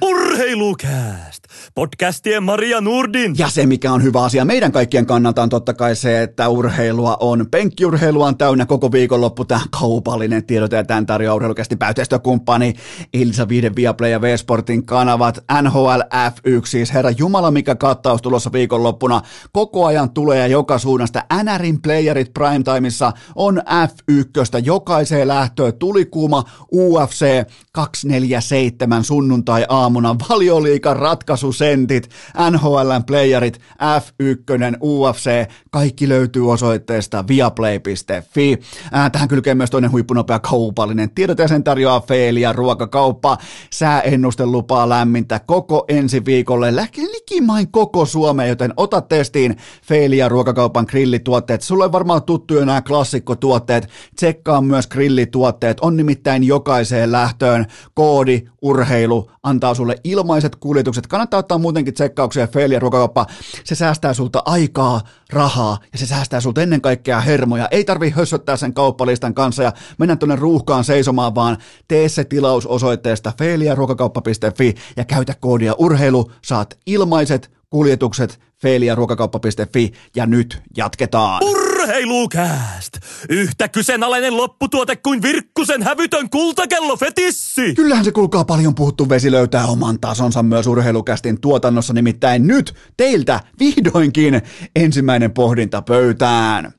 Urheilukääst! Podcastien Maria Nurdin. Ja se, mikä on hyvä asia meidän kaikkien kannalta, on totta kai se, että urheilua on. Penkkiurheilua on täynnä koko viikonloppu. Tämä kaupallinen tiedote ja tämän tarjoaa urheilukästi päätöstökumppani Ilsa Viiden Viaplay ja V-Sportin kanavat. NHL F1, siis herra Jumala, mikä kattaus tulossa viikonloppuna. Koko ajan tulee ja joka suunnasta. NRin playerit primetimeissa on F1, jokaiseen lähtöön tuli kuuma UFC 247 sunnuntai-aamuna. Valioliikan ratkaisusentit, NHLn playerit, F1, UFC, kaikki löytyy osoitteesta viaplay.fi. Äh, tähän kylkee myös toinen huippunopea kaupallinen tiedot ja sen tarjoaa Feelia ruokakauppa. Sääennuste lupaa lämmintä koko ensi viikolle, likimain koko Suomeen, joten ota testiin Feelia ruokakaupan grillituotteet. Sulle on varmaan tuttuja nämä klassikkotuotteet. Tsekkaa myös grillituotteet. On nimittäin jokaiseen lähtöön koodi urheilu antaa sulle ilmaiset kuljetukset. Kannattaa ottaa muutenkin tsekkauksia Feelia ruokakauppa. Se säästää sulta aikaa, rahaa ja se säästää sulta ennen kaikkea hermoja. Ei tarvi hössöttää sen kauppalistan kanssa ja mennä tuonne ruuhkaan seisomaan, vaan tee se tilaus osoitteesta feiliaruokakauppa.fi ja käytä koodia urheilu. Saat ilmaiset kuljetukset feiliaruokakauppa.fi ja nyt jatketaan. Urheilukääst! Yhtä kyseenalainen lopputuote kuin Virkkusen hävytön kultakello fetissi! Kyllähän se kuulkaa paljon puhuttu vesi löytää oman tasonsa myös urheilukästin tuotannossa, nimittäin nyt teiltä vihdoinkin ensimmäinen pohdinta pöytään.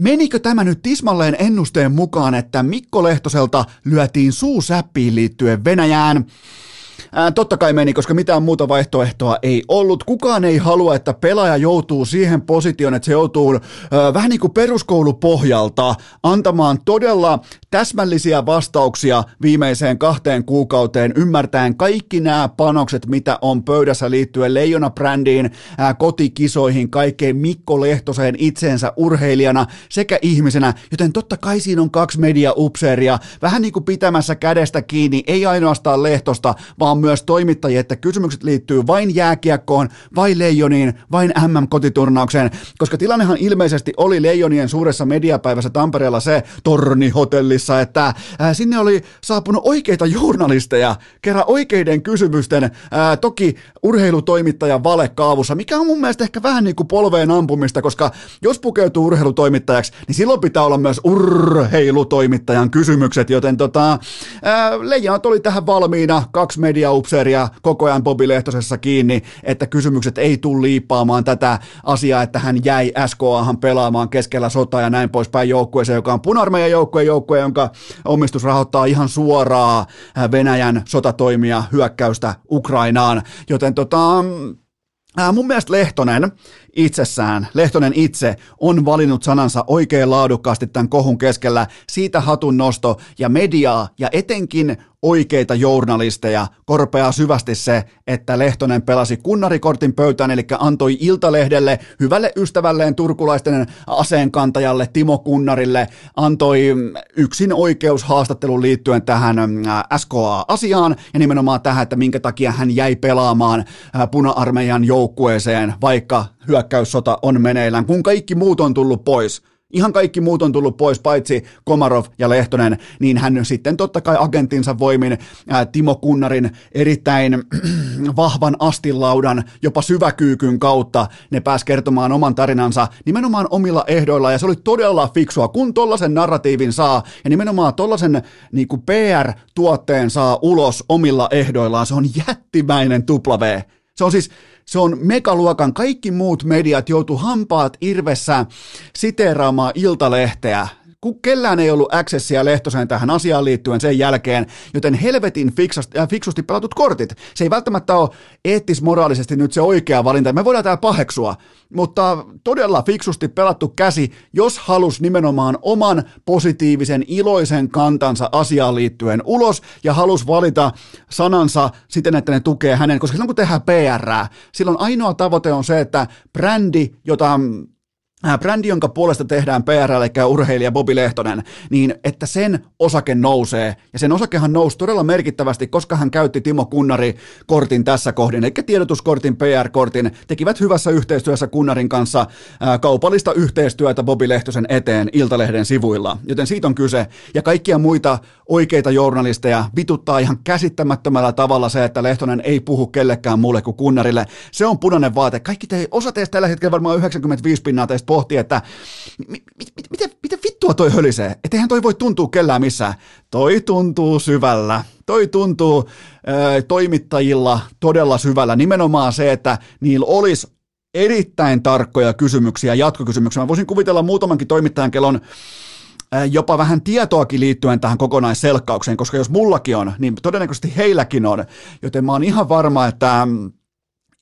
Menikö tämä nyt tismalleen ennusteen mukaan, että Mikko Lehtoselta lyötiin suusäppiin liittyen Venäjään? Ää, totta kai meni, koska mitään muuta vaihtoehtoa ei ollut. Kukaan ei halua, että pelaaja joutuu siihen positioon, että se joutuu ää, vähän niin kuin peruskoulupohjalta antamaan todella täsmällisiä vastauksia viimeiseen kahteen kuukauteen, ymmärtäen kaikki nämä panokset, mitä on pöydässä liittyen Leijona-brändiin, ää, kotikisoihin, kaikkeen Mikko Lehtoseen itseensä urheilijana sekä ihmisenä, joten totta kai siinä on kaksi media-upseeria, vähän niin kuin pitämässä kädestä kiinni, ei ainoastaan Lehtosta, vaan myös toimittajia, että kysymykset liittyy vain jääkiekkoon, vai Leijoniin, vain MM-kotiturnaukseen, koska tilannehan ilmeisesti oli Leijonien suuressa mediapäivässä Tampereella se tornihotellissa, että sinne oli saapunut oikeita journalisteja, kerran oikeiden kysymysten, ää, toki urheilutoimittajan valekaavussa, mikä on mun mielestä ehkä vähän niin kuin polveen ampumista, koska jos pukeutuu urheilutoimittajaksi, niin silloin pitää olla myös urheilutoimittajan kysymykset, joten tota, ää, Leijonat oli tähän valmiina, kaksi media upseeria koko ajan Bobi Lehtosessa kiinni, että kysymykset ei tule liippaamaan tätä asiaa, että hän jäi SKAhan pelaamaan keskellä sotaa ja näin poispäin joukkueeseen, joka on puna-armeijan joukkue, joukkue, jonka omistus rahoittaa ihan suoraa Venäjän sotatoimia hyökkäystä Ukrainaan. Joten tota, Ää, mun mielestä Lehtonen itsessään, Lehtonen itse, on valinnut sanansa oikein laadukkaasti tämän kohun keskellä. Siitä hatun nosto ja mediaa ja etenkin oikeita journalisteja korpeaa syvästi se, että Lehtonen pelasi kunnarikortin pöytään, eli antoi Iltalehdelle, hyvälle ystävälleen turkulaisten aseenkantajalle Timo Kunnarille, antoi yksin oikeushaastattelun liittyen tähän SKA-asiaan ja nimenomaan tähän, että minkä takia hän jäi pelaamaan puna-armeijan joukkueeseen, vaikka hyökkäyssota on meneillään, kun kaikki muut on tullut pois ihan kaikki muut on tullut pois, paitsi Komarov ja Lehtonen, niin hän sitten totta kai agentinsa voimin ää, Timo Kunnarin erittäin vahvan astilaudan, jopa syväkyykyn kautta ne pääs kertomaan oman tarinansa nimenomaan omilla ehdoilla, ja se oli todella fiksua, kun tollasen narratiivin saa, ja nimenomaan tollasen niin PR-tuotteen saa ulos omilla ehdoillaan, se on jättimäinen tupla V. Se on siis, se on megaluokan. Kaikki muut mediat joutu hampaat irvessä siteeraamaan iltalehteä kellään ei ollut accessia Lehtoseen tähän asiaan liittyen sen jälkeen, joten helvetin fiksasti, äh, fiksusti pelatut kortit. Se ei välttämättä ole eettis-moraalisesti nyt se oikea valinta. Me voidaan täällä paheksua, mutta todella fiksusti pelattu käsi, jos halus nimenomaan oman positiivisen, iloisen kantansa asiaan liittyen ulos ja halus valita sanansa siten, että ne tukee hänen, koska silloin kun tehdään PR, silloin ainoa tavoite on se, että brändi, jota brändi, jonka puolesta tehdään PR, eli urheilija Bobi Lehtonen, niin että sen osake nousee. Ja sen osakehan nousi todella merkittävästi, koska hän käytti Timo Kunnari kortin tässä kohdin, eli tiedotuskortin, PR-kortin, tekivät hyvässä yhteistyössä Kunnarin kanssa ää, äh, kaupallista yhteistyötä Bobi Lehtosen eteen Iltalehden sivuilla. Joten siitä on kyse. Ja kaikkia muita oikeita journalisteja vituttaa ihan käsittämättömällä tavalla se, että Lehtonen ei puhu kellekään muulle kuin Kunnarille. Se on punainen vaate. Kaikki te, osa teistä tällä hetkellä varmaan 95 pinnaa teistä pohtii, että mi, mi, mi, miten, miten vittua toi hölisee? Että eihän toi voi tuntua kellään missään. Toi tuntuu syvällä. Toi tuntuu ö, toimittajilla todella syvällä. Nimenomaan se, että niillä olisi erittäin tarkkoja kysymyksiä, jatkokysymyksiä. Mä voisin kuvitella muutamankin toimittajan kellon jopa vähän tietoakin liittyen tähän kokonaisselkkaukseen, koska jos mullakin on, niin todennäköisesti heilläkin on. Joten mä oon ihan varma, että mm,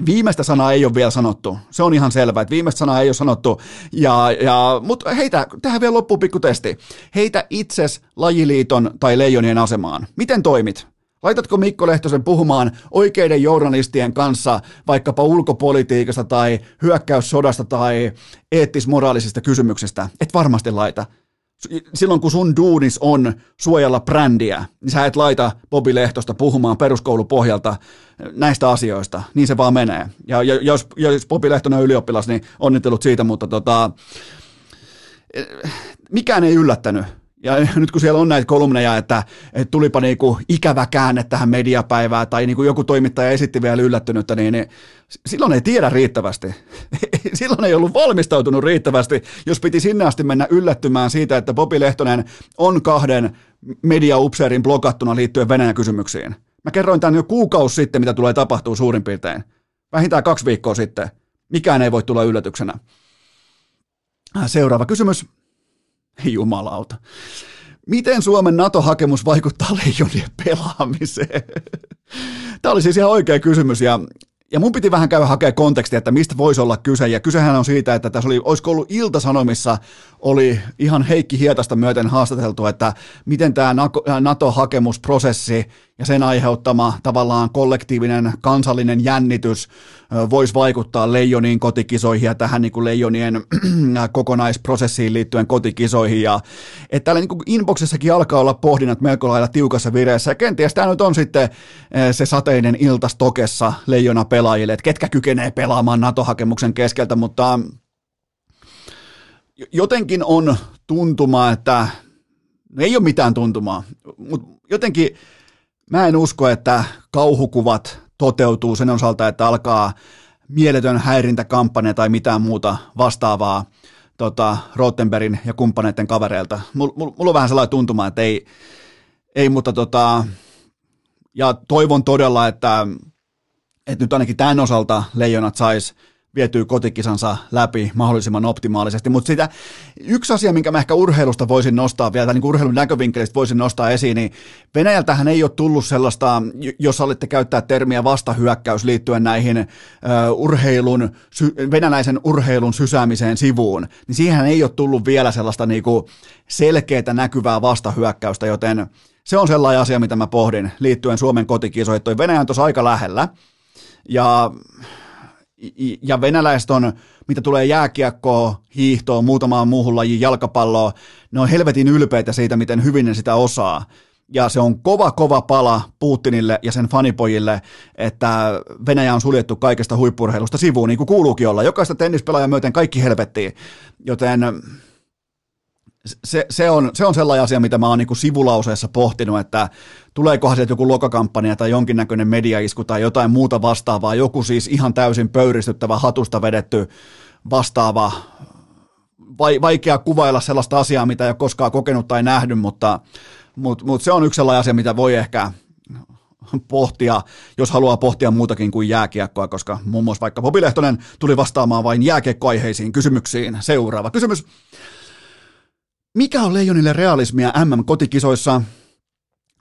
Viimeistä sanaa ei ole vielä sanottu. Se on ihan selvä, että viimeistä sanaa ei ole sanottu. Ja, ja, mutta heitä, tähän vielä loppuu pikku testi. Heitä itses lajiliiton tai leijonien asemaan. Miten toimit? Laitatko Mikko Lehtosen puhumaan oikeiden journalistien kanssa vaikkapa ulkopolitiikasta tai hyökkäyssodasta tai eettis-moraalisista kysymyksistä? Et varmasti laita silloin kun sun duunis on suojella brändiä, niin sä et laita Bobi Lehtosta puhumaan peruskoulupohjalta näistä asioista. Niin se vaan menee. Ja, jos, jos Bobi Lehtonen on ylioppilas, niin onnittelut siitä, mutta tota, mikään ei yllättänyt. Ja nyt kun siellä on näitä kolumneja, että, että tulipa niinku ikävä käänne tähän mediapäivään tai niinku joku toimittaja esitti vielä yllättynyttä, niin, niin silloin ei tiedä riittävästi. silloin ei ollut valmistautunut riittävästi, jos piti sinne asti mennä yllättymään siitä, että Bobi Lehtonen on kahden mediaupseerin blokattuna liittyen Venäjän kysymyksiin. Mä kerroin tämän jo kuukausi sitten, mitä tulee tapahtuu suurin piirtein. Vähintään kaksi viikkoa sitten. Mikään ei voi tulla yllätyksenä. Seuraava kysymys. Jumalauta. Miten Suomen NATO-hakemus vaikuttaa leijonien pelaamiseen? Tämä oli siis ihan oikea kysymys ja ja mun piti vähän käydä hakea kontekstia, että mistä voisi olla kyse. Ja kysehän on siitä, että tässä oli, olisiko ollut Ilta-Sanomissa, oli ihan Heikki Hietasta myöten haastateltu, että miten tämä NATO-hakemusprosessi ja sen aiheuttama tavallaan kollektiivinen kansallinen jännitys voisi vaikuttaa leijoniin kotikisoihin ja tähän niin kuin leijonien kokonaisprosessiin liittyen kotikisoihin. Ja, että täällä niin kuin inboxissakin alkaa olla pohdinnat melko lailla tiukassa vireessä. Ja kenties tämä nyt on sitten se sateinen ilta stokessa leijona pelaajille, että ketkä kykenee pelaamaan NATO-hakemuksen keskeltä, mutta jotenkin on tuntuma, että ei ole mitään tuntumaa, mutta jotenkin mä en usko, että kauhukuvat toteutuu sen osalta, että alkaa mieletön häirintäkampanja tai mitään muuta vastaavaa tota, Rottenbergin ja kumppaneiden kavereilta. Mulla mul, on vähän sellainen tuntuma, että ei, ei mutta tota, ja toivon todella, että, että nyt ainakin tämän osalta leijonat sais vietyy kotikisansa läpi mahdollisimman optimaalisesti. Mutta sitä yksi asia, minkä mä ehkä urheilusta voisin nostaa vielä, tai niin urheilun näkövinkkelistä voisin nostaa esiin, niin Venäjältähän ei ole tullut sellaista, jos olitte käyttää termiä vastahyökkäys liittyen näihin uh, urheilun, sy, venäläisen urheilun sysäämiseen sivuun, niin siihen ei ole tullut vielä sellaista niinku selkeää näkyvää vastahyökkäystä, joten se on sellainen asia, mitä mä pohdin liittyen Suomen kotikisoihin. Venäjä on tuossa aika lähellä, ja, ja venäläiset on, mitä tulee jääkiekkoon, hiihtoon, muutamaan muuhun lajiin, jalkapalloon, ne on helvetin ylpeitä siitä, miten hyvin ne sitä osaa. Ja se on kova, kova pala Putinille ja sen fanipojille, että Venäjä on suljettu kaikesta huippurheilusta sivuun, niin kuin kuuluukin olla. Jokaista tennispelaajaa myöten kaikki helvettiin. Joten se, se, on, se on sellainen asia, mitä mä oon niin sivulauseessa pohtinut, että tuleekohan sieltä joku lokakampanja tai jonkinnäköinen mediaisku tai jotain muuta vastaavaa, joku siis ihan täysin pöyristyttävä, hatusta vedetty vastaava, vaikea kuvailla sellaista asiaa, mitä ei ole koskaan kokenut tai nähnyt, mutta, mutta, mutta se on yksi sellainen asia, mitä voi ehkä pohtia, jos haluaa pohtia muutakin kuin jääkiekkoa, koska muun muassa vaikka Bobi Lehtonen tuli vastaamaan vain jääkiekkoaiheisiin kysymyksiin. Seuraava kysymys. Mikä on Leijonille realismia MM-kotikisoissa?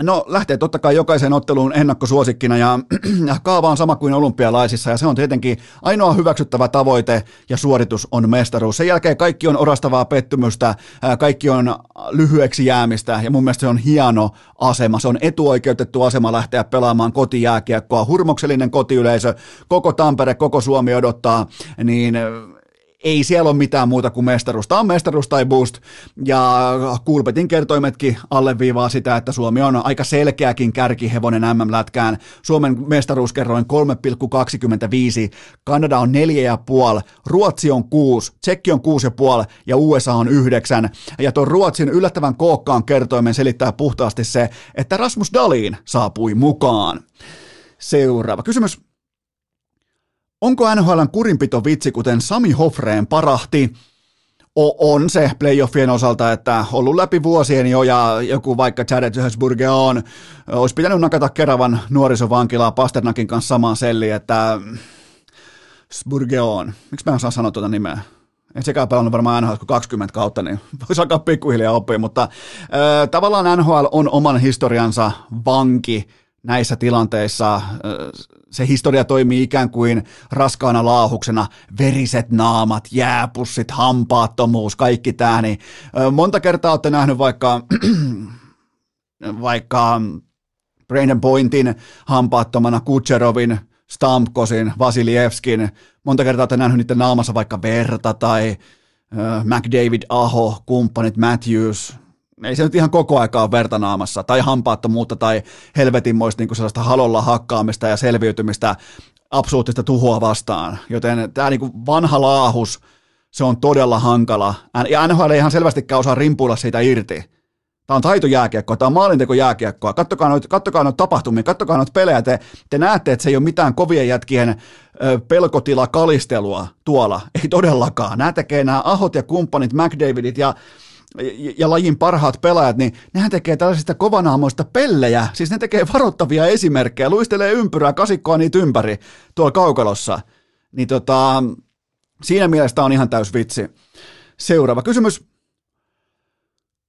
No lähtee totta kai jokaisen otteluun ennakkosuosikkina ja, ja kaava on sama kuin olympialaisissa ja se on tietenkin ainoa hyväksyttävä tavoite ja suoritus on mestaruus. Sen jälkeen kaikki on orastavaa pettymystä, kaikki on lyhyeksi jäämistä ja mun mielestä se on hieno asema. Se on etuoikeutettu asema lähteä pelaamaan kotijääkiekkoa. Hurmoksellinen kotiyleisö, koko Tampere, koko Suomi odottaa, niin ei siellä ole mitään muuta kuin mestaruus. Tämä on mestaruus tai boost, ja Kulpetin kertoimetkin alleviivaa sitä, että Suomi on aika selkeäkin kärkihevonen MM-lätkään. Suomen mestaruuskerroin 3,25, Kanada on 4,5, Ruotsi on 6, Tsekki on 6,5 ja USA on 9. Ja tuon Ruotsin yllättävän kookkaan kertoimen selittää puhtaasti se, että Rasmus Dalin saapui mukaan. Seuraava kysymys. Onko NHLn kurinpito vitsi, kuten Sami Hofreen parahti? O- on se playoffien osalta, että ollut läpi vuosien jo ja joku vaikka Jared on, olisi pitänyt nakata Keravan nuorisovankilaa Pasternakin kanssa samaan selliin, että Spurgeon, miksi mä en saa sanoa tuota nimeä? En sekään pelannut varmaan NHL 20 kautta, niin voisi alkaa pikkuhiljaa oppia, mutta äh, tavallaan NHL on oman historiansa vanki näissä tilanteissa se historia toimii ikään kuin raskaana laahuksena, veriset naamat, jääpussit, hampaattomuus, kaikki tämä, niin monta kertaa olette nähnyt vaikka, vaikka Brandon Pointin hampaattomana, Kutcherovin, Stamkosin, Vasilievskin, monta kertaa olette nähnyt niiden naamassa vaikka verta tai McDavid, Aho, kumppanit, Matthews, ei se nyt ihan koko aikaa ole vertanaamassa, tai hampaattomuutta, tai helvetinmoista niin sellaista halolla hakkaamista ja selviytymistä absoluuttista tuhoa vastaan. Joten tämä niin vanha laahus, se on todella hankala. Ja NHL ei ihan selvästikään osaa rimpuilla siitä irti. Tämä on taitojääkiekkoa, tämä on maalintekojääkiekkoa. Kattokaa noita, kattokaa noita tapahtumia, kattokaa noita pelejä. Te, te näette, että se ei ole mitään kovien jätkien pelkotila kalistelua tuolla. Ei todellakaan. Nämä tekee nämä Ahot ja kumppanit, McDavidit ja ja lajin parhaat pelaajat, niin nehän tekee tällaisista kovanaamoista pellejä, siis ne tekee varoittavia esimerkkejä, luistelee ympyrää, kasikkoa niitä ympäri tuolla kaukalossa. Niin tota, siinä mielessä on ihan täys vitsi. Seuraava kysymys.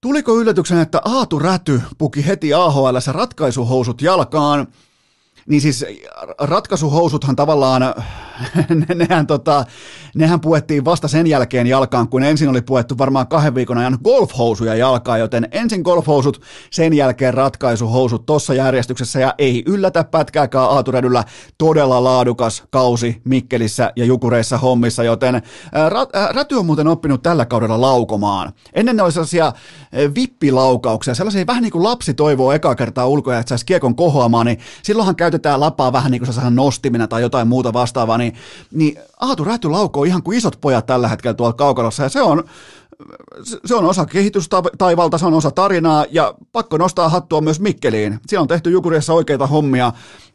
Tuliko yllätyksen, että Aatu Räty puki heti AHL ratkaisuhousut jalkaan – niin siis ratkaisuhousuthan tavallaan, ne, nehän, tota, nehän puettiin vasta sen jälkeen jalkaan, kun ensin oli puettu varmaan kahden viikon ajan golfhousuja jalkaan, joten ensin golfhousut, sen jälkeen ratkaisuhousut tuossa järjestyksessä, ja ei yllätä pätkääkään Aaturedyllä todella laadukas kausi Mikkelissä ja Jukureissa hommissa, joten Räty on muuten oppinut tällä kaudella laukomaan. Ennen ne oli sellaisia vippilaukauksia, sellaisia vähän niin kuin lapsi toivoo eka kertaa ulkoja, että saisi kiekon kohoamaan, niin silloinhan käytetään lapaa vähän niin kuin nostimina tai jotain muuta vastaavaa, niin, niin Aatu Räty laukoo ihan kuin isot pojat tällä hetkellä tuolla kaukalossa, ja se on, se on osa kehitystaivalta, se on osa tarinaa, ja pakko nostaa hattua myös Mikkeliin. Siellä on tehty Jukuriassa oikeita hommia,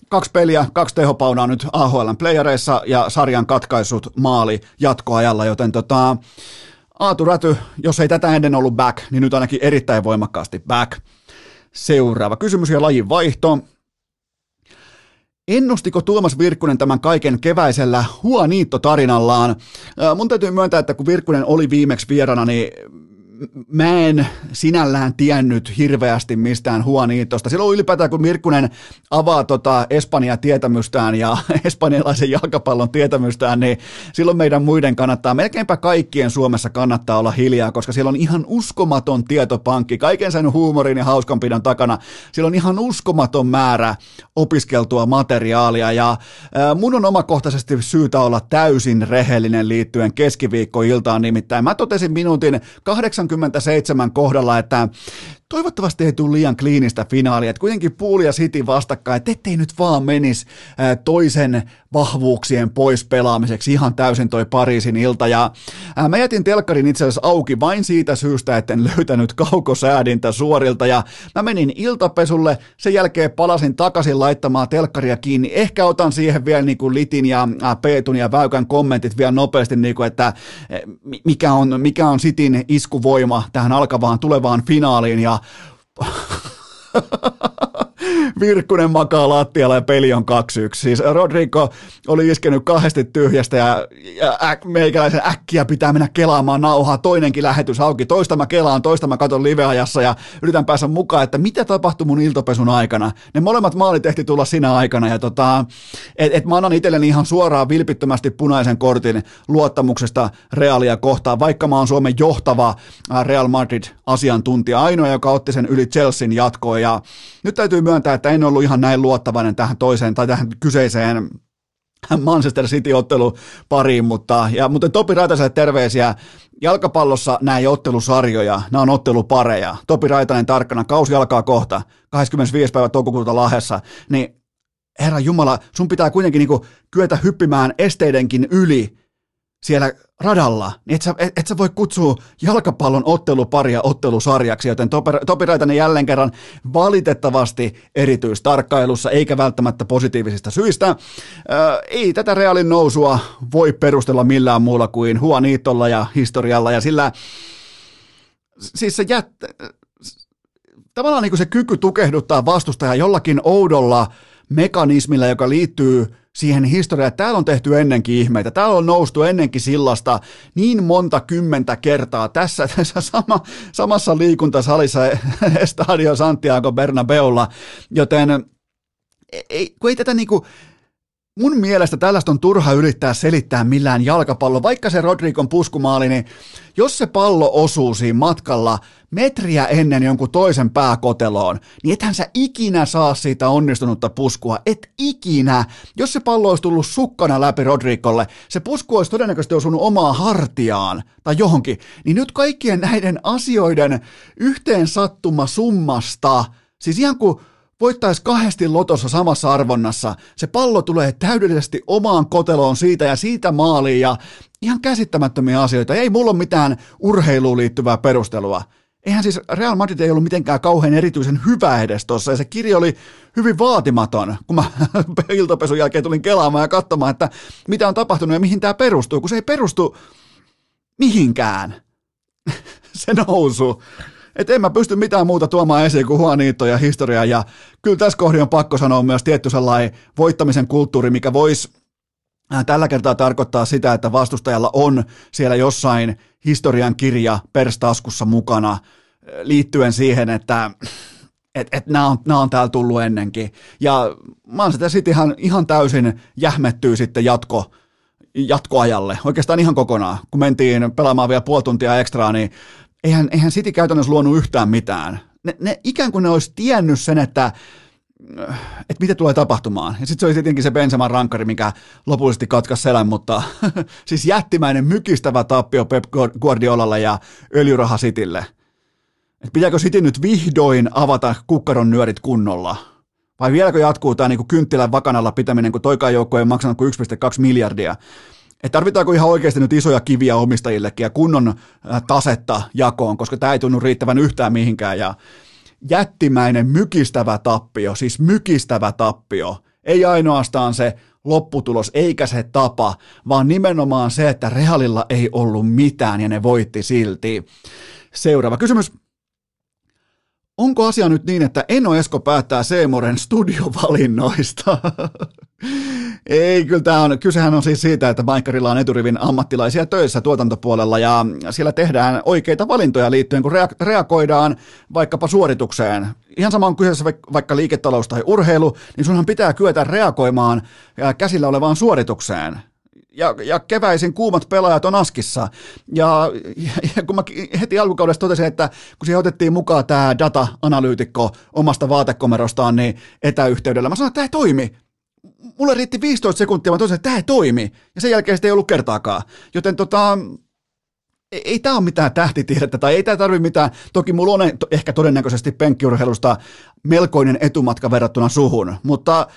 kaksi peliä, kaksi tehopaunaa nyt AHLn playereissa, ja sarjan katkaisut maali jatkoajalla, joten tota, Aatu Räty, jos ei tätä ennen ollut back, niin nyt ainakin erittäin voimakkaasti back. Seuraava kysymys ja lajin vaihto. Ennustiko Tuomas Virkkunen tämän kaiken keväisellä Huaniitto-tarinallaan? Mun täytyy myöntää, että kun Virkkunen oli viimeksi vierana, niin mä en sinällään tiennyt hirveästi mistään Juanitosta. Silloin ylipäätään, kun Mirkkunen avaa tota Espanjan tietämystään ja espanjalaisen jalkapallon tietämystään, niin silloin meidän muiden kannattaa, melkeinpä kaikkien Suomessa kannattaa olla hiljaa, koska siellä on ihan uskomaton tietopankki, kaiken sen huumorin ja hauskanpidon takana. Siellä on ihan uskomaton määrä opiskeltua materiaalia ja mun on omakohtaisesti syytä olla täysin rehellinen liittyen keskiviikkoiltaan, nimittäin mä totesin minuutin 80 27 kohdalla, että toivottavasti ei tule liian kliinistä finaalia, että kuitenkin Pool ja City vastakkain, että ettei nyt vaan menisi toisen vahvuuksien pois pelaamiseksi. Ihan täysin toi Pariisin ilta, ja mä jätin telkkarin itse asiassa auki vain siitä syystä, etten löytänyt kaukosäädintä suorilta, ja mä menin iltapesulle, sen jälkeen palasin takaisin laittamaan telkkaria kiinni, ehkä otan siihen vielä niin kuin Litin ja Peetun ja Väykän kommentit vielä nopeasti, niin kuin, että mikä on, mikä on Sitin iskuvoima tähän alkavaan tulevaan finaaliin, ja Virkkunen makaa lattialla ja peli on 2-1. Siis Rodrigo oli iskenyt kahdesti tyhjästä ja, ja äk, meikäläisen äkkiä pitää mennä kelaamaan nauhaa. Toinenkin lähetys auki. Toista mä kelaan, toista mä katon liveajassa ja yritän päästä mukaan, että mitä tapahtui mun iltapesun aikana. Ne molemmat maalit tehti tulla sinä aikana ja tota, et, et mä annan itselleni ihan suoraan vilpittömästi punaisen kortin luottamuksesta Realia kohtaan, vaikka mä oon Suomen johtava Real Madrid-asiantuntija, ainoa, joka otti sen yli Chelsean jatkoon ja nyt täytyy myöntää, että en ollut ihan näin luottavainen tähän toiseen tai tähän kyseiseen Manchester City-ottelu pariin, mutta, ja, mutta Topi Raitaselle terveisiä. Jalkapallossa nämä ei ottelusarjoja, nämä on ottelupareja. Topi Raitanen tarkkana, kausi alkaa kohta, 25. päivä toukokuuta Lahessa, niin herra Jumala, sun pitää kuitenkin niinku kyetä hyppimään esteidenkin yli siellä radalla, niin et sä, et, et sä voi kutsua jalkapallon otteluparia ottelusarjaksi, joten Topi Raitanen jälleen kerran valitettavasti erityistarkkailussa, eikä välttämättä positiivisista syistä. Ö, ei tätä reaalin nousua voi perustella millään muulla kuin Huaniitolla ja historialla, ja sillä siis se jät, tavallaan niin se kyky tukehduttaa vastustajaa jollakin oudolla mekanismilla, joka liittyy siihen historiaan, että täällä on tehty ennenkin ihmeitä, täällä on noustu ennenkin sillasta niin monta kymmentä kertaa tässä, tässä sama, samassa liikuntasalissa Estadio Santiago Bernabeulla, joten ei, kun ei tätä niinku, mun mielestä tällaista on turha yrittää selittää millään jalkapallo, vaikka se Rodrigon puskumaali, niin jos se pallo osuu siinä matkalla metriä ennen jonkun toisen pääkoteloon, niin ethän sä ikinä saa siitä onnistunutta puskua, et ikinä. Jos se pallo olisi tullut sukkana läpi Rodrigolle, se pusku olisi todennäköisesti osunut omaa hartiaan tai johonkin, niin nyt kaikkien näiden asioiden yhteen sattuma summasta, siis ihan kuin voittaisi kahdesti lotossa samassa arvonnassa, se pallo tulee täydellisesti omaan koteloon siitä ja siitä maaliin ja ihan käsittämättömiä asioita. Ei mulla ole mitään urheiluun liittyvää perustelua. Eihän siis Real Madrid ei ollut mitenkään kauhean erityisen hyvä edes tuossa, ja se kirja oli hyvin vaatimaton, kun mä iltapesun jälkeen tulin kelaamaan ja katsomaan, että mitä on tapahtunut ja mihin tämä perustuu, kun se ei perustu mihinkään. se nousu. Että en mä pysty mitään muuta tuomaan esiin kuin Juanito ja historia, ja kyllä tässä kohdin on pakko sanoa myös tietty sellainen voittamisen kulttuuri, mikä voisi äh, tällä kertaa tarkoittaa sitä, että vastustajalla on siellä jossain historian kirja perstaskussa mukana äh, liittyen siihen, että et, et nämä on, on täällä tullut ennenkin. Ja Manchester City ihan, ihan täysin jähmettyy sitten jatko, jatkoajalle, oikeastaan ihan kokonaan. Kun mentiin pelaamaan vielä puoli tuntia ekstraa, niin eihän, eihän City käytännössä luonut yhtään mitään. Ne, ne ikään kuin ne olisi tiennyt sen, että että mitä tulee tapahtumaan. Ja sitten se oli tietenkin se Benjamin rankari, mikä lopullisesti katkaisi selän, mutta siis jättimäinen mykistävä tappio Pep Guardiolalle ja öljyraha Citylle. Et pitääkö City nyt vihdoin avata kukkaron nyörit kunnolla? Vai vieläkö jatkuu tämä niinku kynttilän vakanalla pitäminen, kun toikaan joukko ei maksanut kuin 1,2 miljardia? Et tarvitaanko ihan oikeasti nyt isoja kiviä omistajillekin ja kunnon äh, tasetta jakoon, koska tämä ei tunnu riittävän yhtään mihinkään. Ja jättimäinen mykistävä tappio, siis mykistävä tappio, ei ainoastaan se lopputulos eikä se tapa, vaan nimenomaan se, että Realilla ei ollut mitään ja ne voitti silti. Seuraava kysymys. Onko asia nyt niin, että Eno Esko päättää Seemoren studiovalinnoista? Ei, kyllä tämä on, kysehän on siis siitä, että Maikkarilla on eturivin ammattilaisia töissä tuotantopuolella ja siellä tehdään oikeita valintoja liittyen, kun reagoidaan vaikkapa suoritukseen. Ihan sama on kyseessä vaikka liiketalous tai urheilu, niin sunhan pitää kyetä reagoimaan käsillä olevaan suoritukseen ja, ja keväisin kuumat pelaajat on askissa. Ja, ja kun mä heti alkukaudesta totesin, että kun siihen otettiin mukaan tämä data-analyytikko omasta vaatekomerostaan niin etäyhteydellä, mä sanoin, että tämä ei toimi. Mulle riitti 15 sekuntia, mä totesin, että tämä ei toimi. Ja sen jälkeen sitä ei ollut kertaakaan. Joten tota, ei, ei tämä ole mitään tähtitiedettä tai ei tämä tarvitse mitään. Toki mulla on ehkä todennäköisesti penkkiurheilusta melkoinen etumatka verrattuna suhun, mutta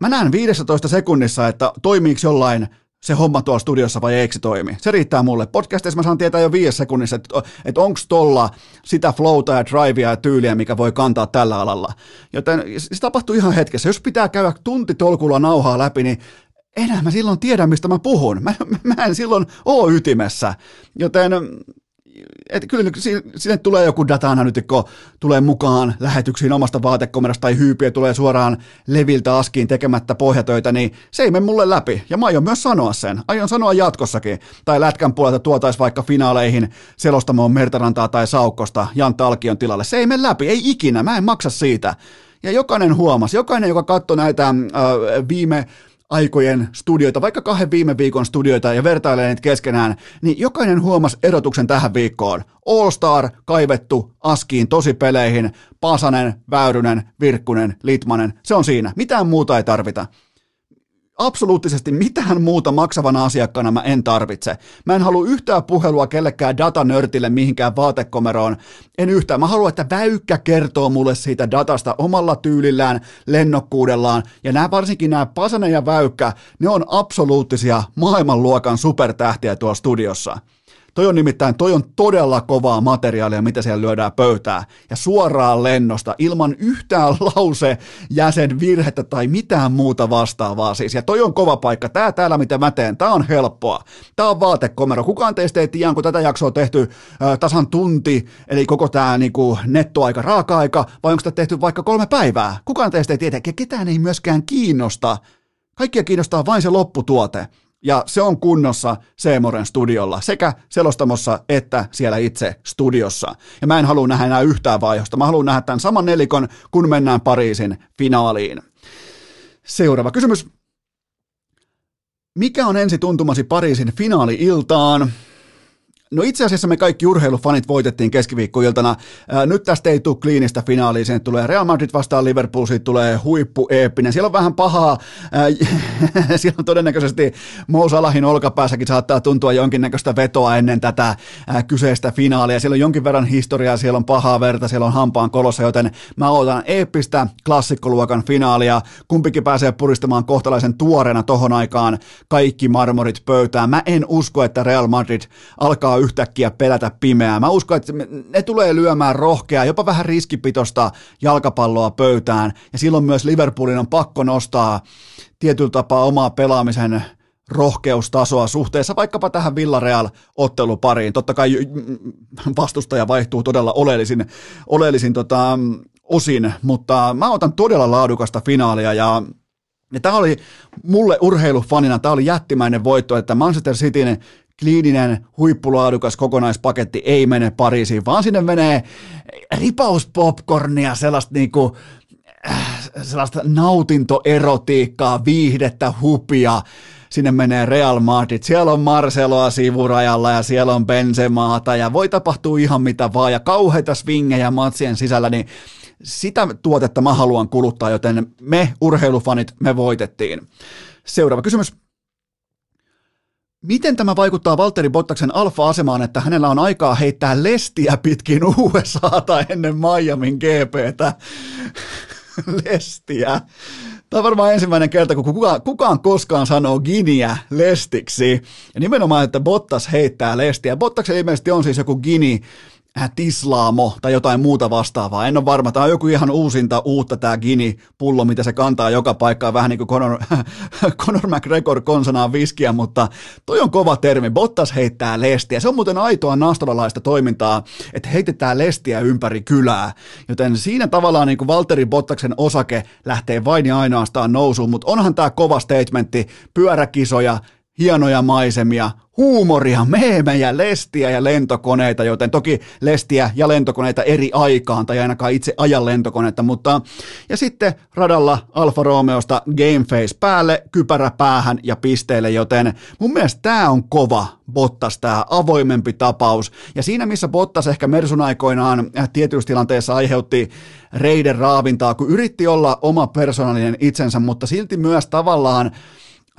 mä näen 15 sekunnissa, että toimiiko jollain se homma tuolla studiossa vai eikö se toimi. Se riittää mulle. Podcastissa mä saan tietää jo viisi sekunnissa, että, että onko tolla sitä flowta ja drivea ja tyyliä, mikä voi kantaa tällä alalla. Joten se tapahtuu ihan hetkessä. Jos pitää käydä tunti tolkulla nauhaa läpi, niin enää mä silloin tiedän, mistä mä puhun. Mä, mä en silloin ole ytimessä. Joten että kyllä sinne tulee joku data-analytikko, tulee mukaan lähetyksiin omasta vaatekomerasta tai hyypiä tulee suoraan leviltä askiin tekemättä pohjatöitä, niin se ei mene mulle läpi. Ja mä aion myös sanoa sen. Aion sanoa jatkossakin. Tai Lätkän puolelta tuotais vaikka finaaleihin selostamoon Mertarantaa tai Saukkosta Jantta Alkion tilalle. Se ei mene läpi, ei ikinä, mä en maksa siitä. Ja jokainen huomasi, jokainen, joka katsoi näitä äh, viime aikojen studioita, vaikka kahden viime viikon studioita ja vertailee niitä keskenään, niin jokainen huomasi erotuksen tähän viikkoon. All Star kaivettu askiin tosipeleihin, Pasanen, Väyrynen, Virkkunen, Litmanen, se on siinä. Mitään muuta ei tarvita absoluuttisesti mitään muuta maksavana asiakkaana mä en tarvitse. Mä en halua yhtään puhelua kellekään datanörtille mihinkään vaatekomeroon. En yhtään. Mä haluan, että Väykkä kertoo mulle siitä datasta omalla tyylillään, lennokkuudellaan. Ja nämä varsinkin nämä Pasanen ja Väykkä, ne on absoluuttisia maailmanluokan supertähtiä tuolla studiossa. Toi on nimittäin, toi on todella kovaa materiaalia, mitä siellä lyödään pöytää. Ja suoraan lennosta, ilman yhtään lause jäsen virhettä tai mitään muuta vastaavaa siis. Ja toi on kova paikka. Tää täällä, mitä mä teen, tää on helppoa. Tää on vaatekomero. Kukaan teistä ei tiedä, kun tätä jaksoa on tehty äh, tasan tunti, eli koko tää niinku, nettoaika, raaka-aika, vai onko sitä tehty vaikka kolme päivää? Kukaan teistä ei tiedä, ketään ei myöskään kiinnosta. Kaikkia kiinnostaa vain se lopputuote ja se on kunnossa Seemoren studiolla, sekä selostamossa että siellä itse studiossa. Ja mä en halua nähdä enää yhtään vaihosta, mä haluan nähdä tämän saman nelikon, kun mennään Pariisin finaaliin. Seuraava kysymys. Mikä on ensi tuntumasi Pariisin finaali-iltaan? No itse asiassa me kaikki urheilufanit voitettiin keskiviikkoiltana. Nyt tästä ei tule kliinistä finaalia, sen tulee Real Madrid vastaan Liverpool, siitä tulee huippu eeppinen. Siellä on vähän pahaa, siellä on todennäköisesti Mo Salahin olkapäässäkin saattaa tuntua jonkinnäköistä vetoa ennen tätä kyseistä finaalia. Siellä on jonkin verran historiaa, siellä on pahaa verta, siellä on hampaan kolossa, joten mä otan eeppistä klassikkoluokan finaalia. Kumpikin pääsee puristamaan kohtalaisen tuoreena tohon aikaan kaikki marmorit pöytään. Mä en usko, että Real Madrid alkaa yhtäkkiä pelätä pimeää. Mä uskon, että ne tulee lyömään rohkeaa, jopa vähän riskipitosta jalkapalloa pöytään, ja silloin myös Liverpoolin on pakko nostaa tietyllä tapaa omaa pelaamisen rohkeustasoa suhteessa vaikkapa tähän Villareal-ottelupariin. Totta kai vastustaja vaihtuu todella oleellisin, oleellisin tota, osin, mutta mä otan todella laadukasta finaalia ja ja tämä oli mulle urheilufanina, tämä oli jättimäinen voitto, että Manchester Cityn kliininen, huippulaadukas kokonaispaketti ei mene Pariisiin, vaan sinne menee ripaus popcornia, sellaista niinku, äh, sellaista nautintoerotiikkaa, viihdettä, hupia, sinne menee Real Madrid, siellä on Marceloa sivurajalla ja siellä on Benzemaata ja voi tapahtua ihan mitä vaan ja kauheita swingejä matsien sisällä, niin sitä tuotetta mä haluan kuluttaa, joten me urheilufanit, me voitettiin. Seuraava kysymys. Miten tämä vaikuttaa Valtteri Bottaksen alfa-asemaan, että hänellä on aikaa heittää lestiä pitkin USAta ennen Miamin GPtä? lestiä. Tämä on varmaan ensimmäinen kerta, kun kukaan, kukaan koskaan sanoo Giniä lestiksi. Ja nimenomaan, että Bottas heittää lestiä. Bottaksen ilmeisesti on siis joku Gini tislaamo tai jotain muuta vastaavaa. En ole varma. Tämä on joku ihan uusinta uutta tämä Gini-pullo, mitä se kantaa joka paikkaan, vähän niin kuin Conor, Conor McGregor konsanaan viskiä, mutta toi on kova termi. Bottas heittää lestiä. Se on muuten aitoa nastolalaista toimintaa, että heitetään lestiä ympäri kylää. Joten siinä tavallaan niin kuin Valtteri Bottaksen osake lähtee vain ja ainoastaan nousuun, mutta onhan tämä kova statementti, pyöräkisoja, hienoja maisemia, huumoria, meemejä, lestiä ja lentokoneita, joten toki lestiä ja lentokoneita eri aikaan, tai ainakaan itse ajan lentokoneita, mutta ja sitten radalla Alfa Romeosta Gameface päälle, kypärä päähän ja pisteille, joten mun mielestä tämä on kova Bottas, tämä avoimempi tapaus, ja siinä missä Bottas ehkä Mersun aikoinaan äh, tietyissä tilanteissa aiheutti reiden raavintaa, kun yritti olla oma persoonallinen itsensä, mutta silti myös tavallaan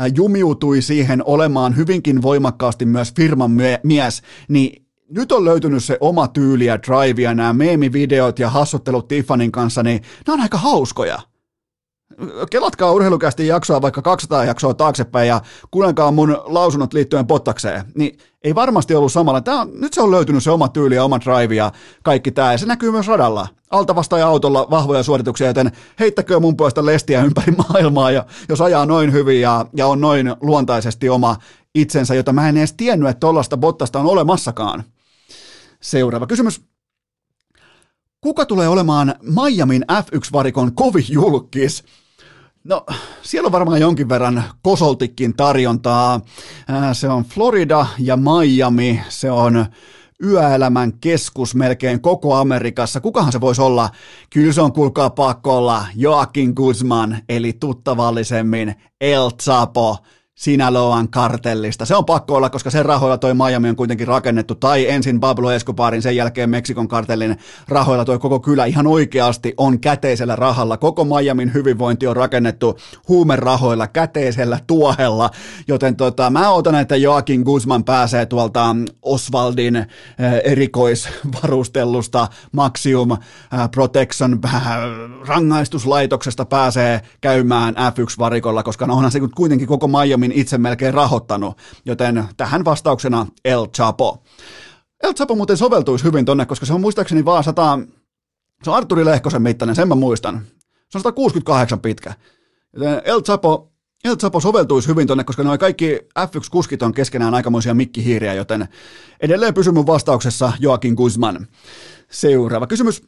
jumiutui siihen olemaan hyvinkin voimakkaasti myös firman mies, niin nyt on löytynyt se oma tyyli ja drive ja nämä meemivideot ja hassuttelut Tiffanin kanssa, niin ne on aika hauskoja. Kelatkaa urheilukästi jaksoa vaikka 200 jaksoa taaksepäin ja kuulenkaa mun lausunnot liittyen pottakseen. Niin ei varmasti ollut samalla. Tää on, nyt se on löytynyt se oma tyyli ja oma drive ja kaikki tämä. Se näkyy myös radalla. Alta ja autolla vahvoja suorituksia, joten heittäkö mun puolesta lestiä ympäri maailmaa. Ja jos ajaa noin hyvin ja, ja on noin luontaisesti oma itsensä, jota mä en edes tiennyt, että tollasta bottasta on olemassakaan. Seuraava kysymys. Kuka tulee olemaan Miamin F1-varikon kovin julkis? No, siellä on varmaan jonkin verran kosoltikin tarjontaa. Se on Florida ja Miami, se on yöelämän keskus melkein koko Amerikassa. Kukahan se voisi olla? Kyllä se on, kuulkaa pakko olla Joaquin Guzman, eli tuttavallisemmin El Chapo. Sinaloan kartellista. Se on pakko olla, koska sen rahoilla toi Miami on kuitenkin rakennettu, tai ensin Pablo Escobarin, sen jälkeen Meksikon kartellin rahoilla toi koko kylä ihan oikeasti on käteisellä rahalla. Koko Miamin hyvinvointi on rakennettu huumerahoilla, käteisellä tuohella, joten tota, mä otan, että Joakin Guzman pääsee tuolta Oswaldin äh, erikoisvarustellusta Maxium äh, Protection äh, rangaistuslaitoksesta pääsee käymään F1-varikolla, koska onhan se kuitenkin koko Miamin Putin itse melkein rahoittanut, joten tähän vastauksena El Chapo. El Chapo muuten soveltuisi hyvin tonne, koska se on muistaakseni vaan 100, se on Arturi Lehkosen mittainen, sen mä muistan. Se on 168 pitkä. Joten El Chapo, El Chapo soveltuisi hyvin tonne, koska noin kaikki F1-kuskit on keskenään aikamoisia mikkihiiriä, joten edelleen pysy mun vastauksessa Joakin Guzman. Seuraava kysymys.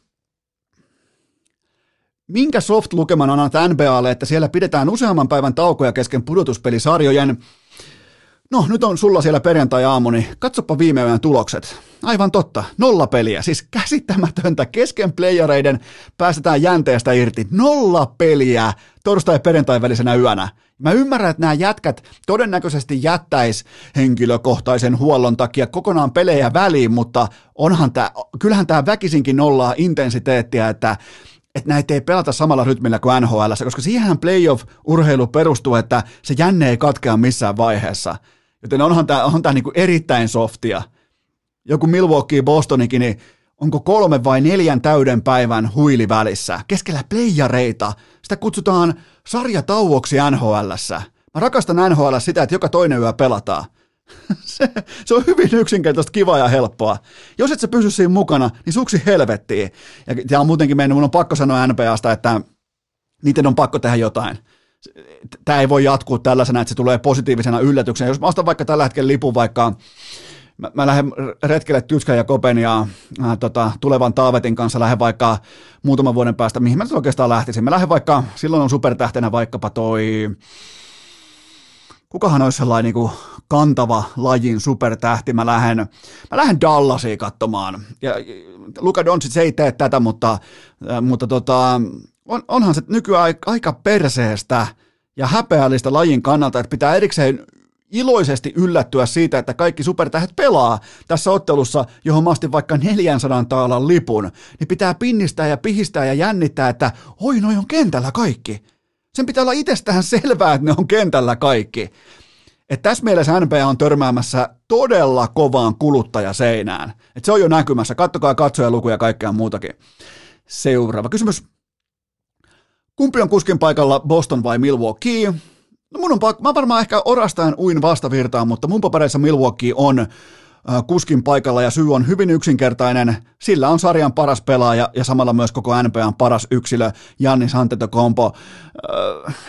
Minkä soft-lukeman annat NBAlle, että siellä pidetään useamman päivän taukoja kesken pudotuspelisarjojen? No, nyt on sulla siellä perjantai-aamu, niin katsoppa viime yön tulokset. Aivan totta, nolla peliä, siis käsittämätöntä. Kesken playereiden päästetään jänteestä irti. Nolla peliä torstai-perjantai välisenä yönä. Mä ymmärrän, että nämä jätkät todennäköisesti jättäis henkilökohtaisen huollon takia kokonaan pelejä väliin, mutta onhan tää, kyllähän tämä väkisinkin nollaa intensiteettiä, että että näitä ei pelata samalla rytmillä kuin NHL, koska siihen playoff-urheilu perustuu, että se jänne ei katkea missään vaiheessa. Joten onhan tämä tää niinku erittäin softia. Joku Milwaukee Bostonikin, niin onko kolme vai neljän täyden päivän huili välissä, keskellä playareita. Sitä kutsutaan sarjatauoksi NHLssä. Mä rakastan NHL sitä, että joka toinen yö pelataan. se, se on hyvin yksinkertaista, kivaa ja helppoa. Jos et sä pysy siinä mukana, niin suksi helvettiin. Ja tämä on muutenkin mennyt, mun on pakko sanoa NPAsta, että niiden on pakko tehdä jotain. Tämä ei voi jatkuu tällaisena, että se tulee positiivisena yllätyksenä. Jos mä ostan vaikka tällä hetkellä lipun vaikka mä, mä lähden retkelle Tyskän ja Kopen ja äh, tota, tulevan Taavetin kanssa lähden vaikka muutaman vuoden päästä, mihin mä oikeastaan lähtisin. Mä lähden vaikka, silloin on supertähtenä vaikkapa toi kukahan olisi sellainen niin kantava lajin supertähti, mä lähden, mä lähden Dallasiin katsomaan. Ja Luka Doncic ei tee tätä, mutta, äh, mutta tota, on, onhan se nykyään aika perseestä ja häpeällistä lajin kannalta, että pitää erikseen iloisesti yllättyä siitä, että kaikki supertähdet pelaa tässä ottelussa, johon mä astin vaikka 400 taalan lipun, niin pitää pinnistää ja pihistää ja jännittää, että oi, noi on kentällä kaikki. Sen pitää olla itsestään selvää, että ne on kentällä kaikki. Että tässä mielessä NBA on törmäämässä todella kovaan kuluttajaseinään. Että se on jo näkymässä. Kattokaa katsojalukuja ja kaikkea muutakin. Seuraava kysymys. Kumpi on kuskin paikalla, Boston vai Milwaukee? No mun on mä varmaan ehkä orastaen uin vastavirtaan, mutta mun papereissa Milwaukee on kuskin paikalla ja syy on hyvin yksinkertainen. Sillä on sarjan paras pelaaja ja samalla myös koko NBAn paras yksilö, Jannis Antetokounmpo.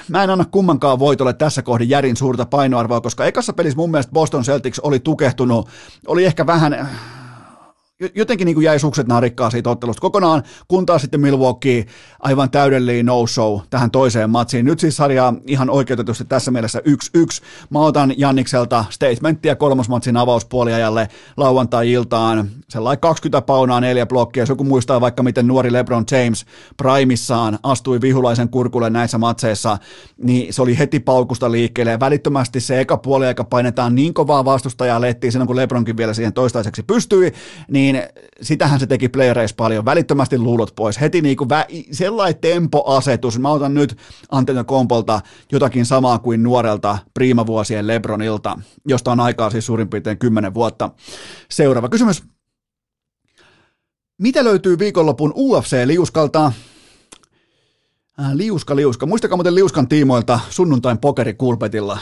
Mä en anna kummankaan voitolle tässä kohdin järin suurta painoarvoa, koska ekassa pelissä mun mielestä Boston Celtics oli tukehtunut, oli ehkä vähän jotenkin niin kuin jäi sukset narikkaa siitä ottelusta kokonaan, kun taas sitten Milwaukee aivan täydellinen no-show tähän toiseen matsiin. Nyt siis sarja ihan oikeutetusti tässä mielessä 1-1. Mä otan Jannikselta statementtia kolmosmatsin avauspuoliajalle lauantai-iltaan. Sellainen 20 paunaa, neljä blokkia. Jos joku muistaa vaikka miten nuori LeBron James primissaan astui vihulaisen kurkulle näissä matseissa, niin se oli heti paukusta liikkeelle ja välittömästi se eka puoliaika painetaan niin kovaa vastustajaa lettiin silloin, kun LeBronkin vielä siihen toistaiseksi pystyi, niin niin sitähän se teki playereissa paljon, välittömästi luulot pois, heti niin kuin vä- sellainen tempoasetus, mä otan nyt Antonio Kompolta jotakin samaa kuin nuorelta priimavuosien Lebronilta, josta on aikaa siis suurin piirtein 10 vuotta. Seuraava kysymys. Mitä löytyy viikonlopun UFC-liuskalta? Äh, liuska, liuska. Muistakaa muuten liuskan tiimoilta sunnuntain pokeri kulpetilla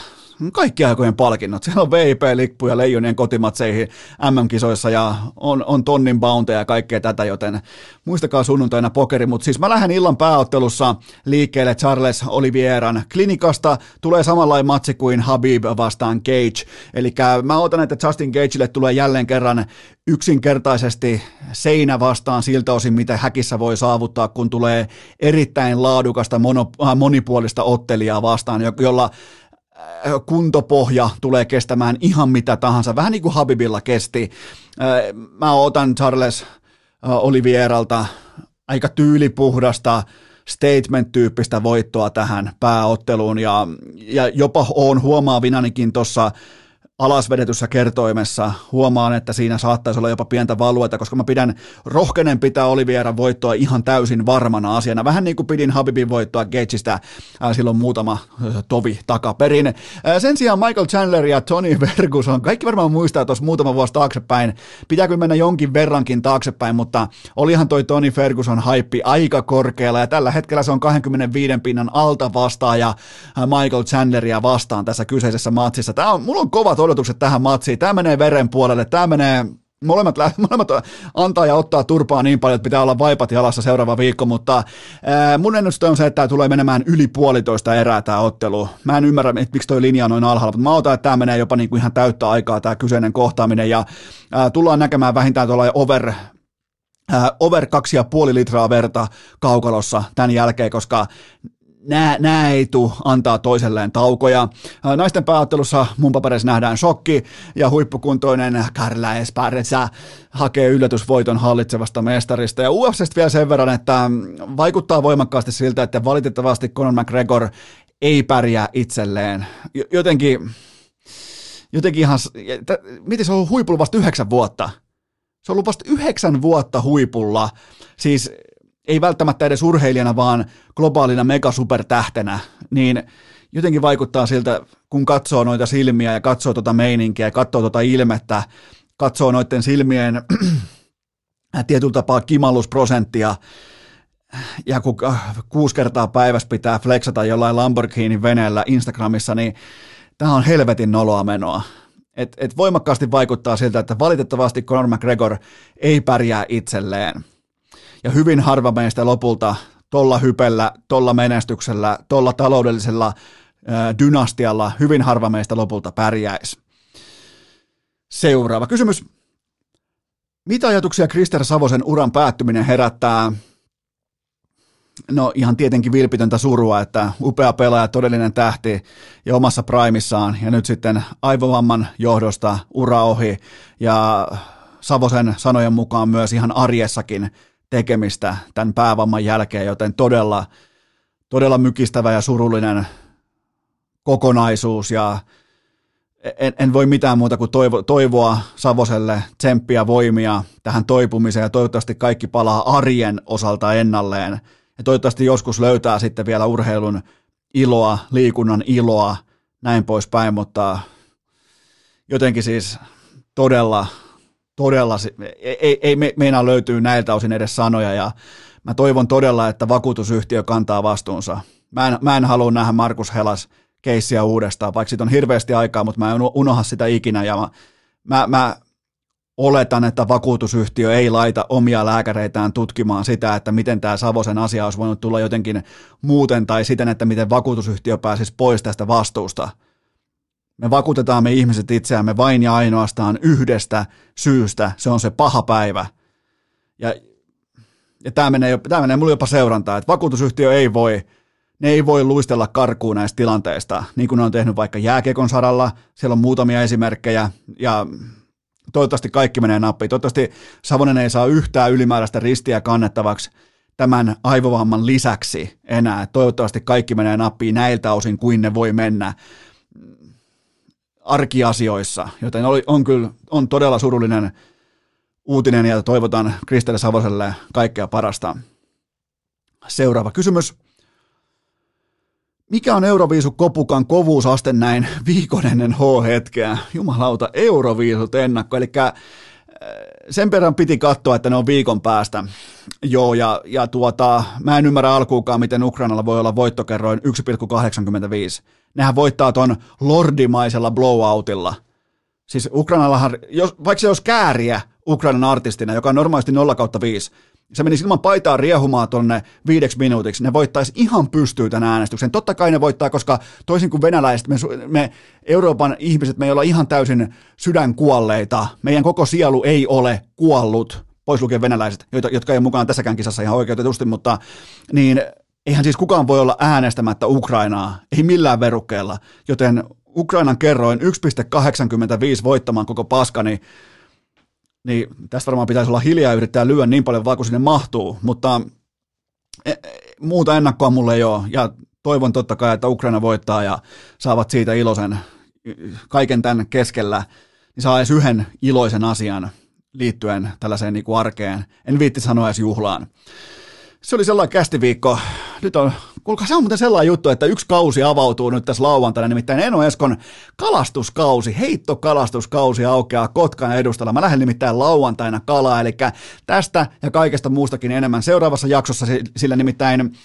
kaikki aikojen palkinnot. Siellä on VIP-lippuja leijonien kotimatseihin MM-kisoissa ja on, on tonnin bounteja ja kaikkea tätä, joten muistakaa sunnuntaina pokeri. Mutta siis mä lähden illan pääottelussa liikkeelle Charles Olivieran klinikasta. Tulee samanlainen matsi kuin Habib vastaan Cage. Eli mä otan, että Justin Gageille tulee jälleen kerran yksinkertaisesti seinä vastaan siltä osin, mitä häkissä voi saavuttaa, kun tulee erittäin laadukasta äh, monipuolista ottelijaa vastaan, jolla kuntopohja tulee kestämään ihan mitä tahansa, vähän niin kuin Habibilla kesti. Mä otan Charles Olivieralta aika tyylipuhdasta statement-tyyppistä voittoa tähän pääotteluun ja, ja jopa on huomaavinanikin tuossa alasvedetyssä kertoimessa huomaan, että siinä saattaisi olla jopa pientä valueta, koska mä pidän rohkenen pitää Oliviera voittoa ihan täysin varmana asiana. Vähän niin kuin pidin Habibin voittoa Gageista äh, silloin muutama äh, tovi takaperin. Äh, sen sijaan Michael Chandler ja Tony Ferguson, kaikki varmaan muistaa tuossa muutama vuosi taaksepäin, pitääkö mennä jonkin verrankin taaksepäin, mutta olihan toi Tony Ferguson haippi aika korkealla ja tällä hetkellä se on 25 pinnan alta vastaaja Michael Chandleria vastaan tässä kyseisessä matsissa. Tää on, mulla on kovat odotukset tähän matsiin. Tämä menee veren puolelle, tämä menee molemmat, molemmat antaa ja ottaa turpaa niin paljon, että pitää olla vaipat jalassa seuraava viikko, mutta ää, mun ennuste on se, että tämä tulee menemään yli puolitoista erää tämä ottelu. Mä en ymmärrä, että miksi toi linja on noin alhaalla, mutta mä otan, että tämä menee jopa niinku ihan täyttä aikaa tämä kyseinen kohtaaminen ja ää, tullaan näkemään vähintään tuolla over over 2,5 litraa verta kaukalossa tämän jälkeen, koska nämä, nämä ei tule antaa toiselleen taukoja. Naisten pääottelussa mun papereissa nähdään shokki ja huippukuntoinen Carla Esparza hakee yllätysvoiton hallitsevasta mestarista. Ja UFCstä vielä sen verran, että vaikuttaa voimakkaasti siltä, että valitettavasti Conor McGregor ei pärjää itselleen. Jotenkin, jotenkin ihan, miten se on huipulla vasta yhdeksän vuotta? Se on ollut vasta yhdeksän vuotta huipulla. Siis ei välttämättä edes urheilijana, vaan globaalina megasupertähtenä, niin jotenkin vaikuttaa siltä, kun katsoo noita silmiä ja katsoo tuota meininkiä ja katsoo tuota ilmettä, katsoo noiden silmien tietyllä tapaa kimallusprosenttia, ja kun äh, kuusi kertaa päivässä pitää flexata jollain Lamborghini veneellä Instagramissa, niin tämä on helvetin noloa menoa. Et, et voimakkaasti vaikuttaa siltä, että valitettavasti Conor McGregor ei pärjää itselleen ja hyvin harva meistä lopulta tolla hypellä, tolla menestyksellä, tolla taloudellisella dynastialla hyvin harva meistä lopulta pärjäisi. Seuraava kysymys. Mitä ajatuksia Krister Savosen uran päättyminen herättää? No ihan tietenkin vilpitöntä surua, että upea pelaaja, todellinen tähti ja omassa primissaan ja nyt sitten aivovamman johdosta ura ohi ja Savosen sanojen mukaan myös ihan arjessakin tekemistä tämän päävamman jälkeen, joten todella, todella mykistävä ja surullinen kokonaisuus. Ja en, en voi mitään muuta kuin toivo, toivoa Savoselle tsemppiä voimia tähän toipumiseen. Ja toivottavasti kaikki palaa arjen osalta ennalleen. Ja toivottavasti joskus löytää sitten vielä urheilun iloa, liikunnan iloa, näin poispäin, mutta jotenkin siis todella todella, ei, ei me, meinaa löytyy näiltä osin edes sanoja ja mä toivon todella, että vakuutusyhtiö kantaa vastuunsa. Mä en, mä en halua nähdä Markus Helas keissiä uudestaan, vaikka siitä on hirveästi aikaa, mutta mä en unoha sitä ikinä ja mä, mä, mä oletan, että vakuutusyhtiö ei laita omia lääkäreitään tutkimaan sitä, että miten tämä Savosen asia olisi voinut tulla jotenkin muuten tai siten, että miten vakuutusyhtiö pääsisi pois tästä vastuusta. Me vakuutetaan me ihmiset itseämme vain ja ainoastaan yhdestä syystä, se on se paha päivä. Ja, ja tämä menee, menee mulle jopa seurantaa, että vakuutusyhtiö ei voi, ne ei voi luistella karkuun näistä tilanteista, niin kuin ne on tehnyt vaikka jääkiekon saralla, siellä on muutamia esimerkkejä, ja toivottavasti kaikki menee nappiin. Toivottavasti Savonen ei saa yhtään ylimääräistä ristiä kannettavaksi tämän aivovamman lisäksi enää. Toivottavasti kaikki menee nappiin näiltä osin kuin ne voi mennä arkiasioissa, joten oli, on kyllä on todella surullinen uutinen ja toivotan Kristelle Savoselle kaikkea parasta. Seuraava kysymys. Mikä on Euroviisu Kopukan kovuusaste näin viikon ennen H-hetkeä? Jumalauta, Euroviisut ennakko, eli sen perään piti katsoa, että ne on viikon päästä. Joo, ja, ja tuota, mä en ymmärrä alkuukaan, miten Ukrainalla voi olla voittokerroin 1,85. Nehän voittaa ton lordimaisella blowoutilla. Siis Ukrainallahan, jos, vaikka se olisi kääriä Ukrainan artistina, joka on normaalisti 0 kautta 5, se meni ilman paitaa riehumaan tonne viideksi minuutiksi, ne voittaisi ihan pystyy tämän äänestyksen. Totta kai ne voittaa, koska toisin kuin venäläiset, me, me Euroopan ihmiset, me ei olla ihan täysin sydänkuolleita. Meidän koko sielu ei ole kuollut, pois lukien venäläiset, jotka ei ole mukana tässäkään kisassa ihan oikeutetusti, mutta niin eihän siis kukaan voi olla äänestämättä Ukrainaa, ei millään verukkeella, joten Ukrainan kerroin 1,85 voittamaan koko paskani, niin tästä varmaan pitäisi olla hiljaa ja yrittää lyödä niin paljon vaan kuin sinne mahtuu, mutta e, e, muuta ennakkoa mulle ei ole, ja toivon totta kai, että Ukraina voittaa ja saavat siitä iloisen kaiken tämän keskellä, niin saa edes yhden iloisen asian liittyen tällaiseen niin kuin arkeen. En viitti sanoa edes juhlaan se oli sellainen kästiviikko. Nyt on, kuulkaa, se on muuten sellainen juttu, että yksi kausi avautuu nyt tässä lauantaina, nimittäin Eno Eskon kalastuskausi, heittokalastuskausi aukeaa Kotkan edustalla. Mä lähden nimittäin lauantaina kalaa, eli tästä ja kaikesta muustakin enemmän seuraavassa jaksossa, sillä nimittäin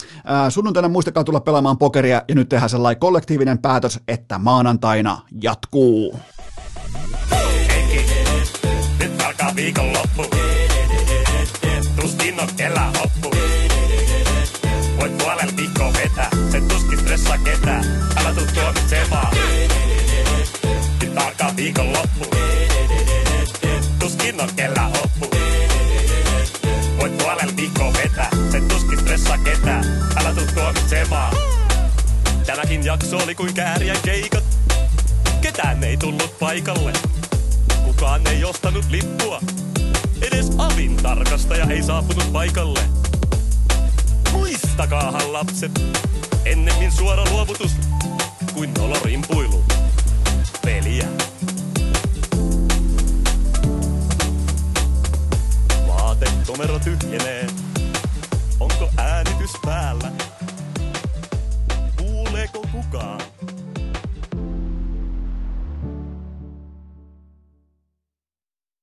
sunnuntaina muistakaa tulla pelaamaan pokeria ja nyt tehdään sellainen kollektiivinen päätös, että maanantaina jatkuu. Nyt alkaa viikonloppu. Tuskin on kelaa hoppu. Puolella viikkoa vetää, se tuskin stressaa ketään. Älä tuu tuomitsemaan. Nyt alkaa viikonloppu. Tuskin on kelaa hoppu. Voit puolella viikkoa vetää, se tuskin stressaa ketään. Älä tuu tuomitsemaan. Tämäkin jakso oli kuin kääriän keikat. Ketään ei tullut paikalle. Kukaan ei ostanut lippua. Edes avin tarkastaja ei saapunut paikalle. Muistakaahan lapset, ennemmin suora luovutus kuin nolorimpuilu. Peliä. Vaatekomero tyhjenee. Onko äänitys päällä? Kuuleeko kukaan?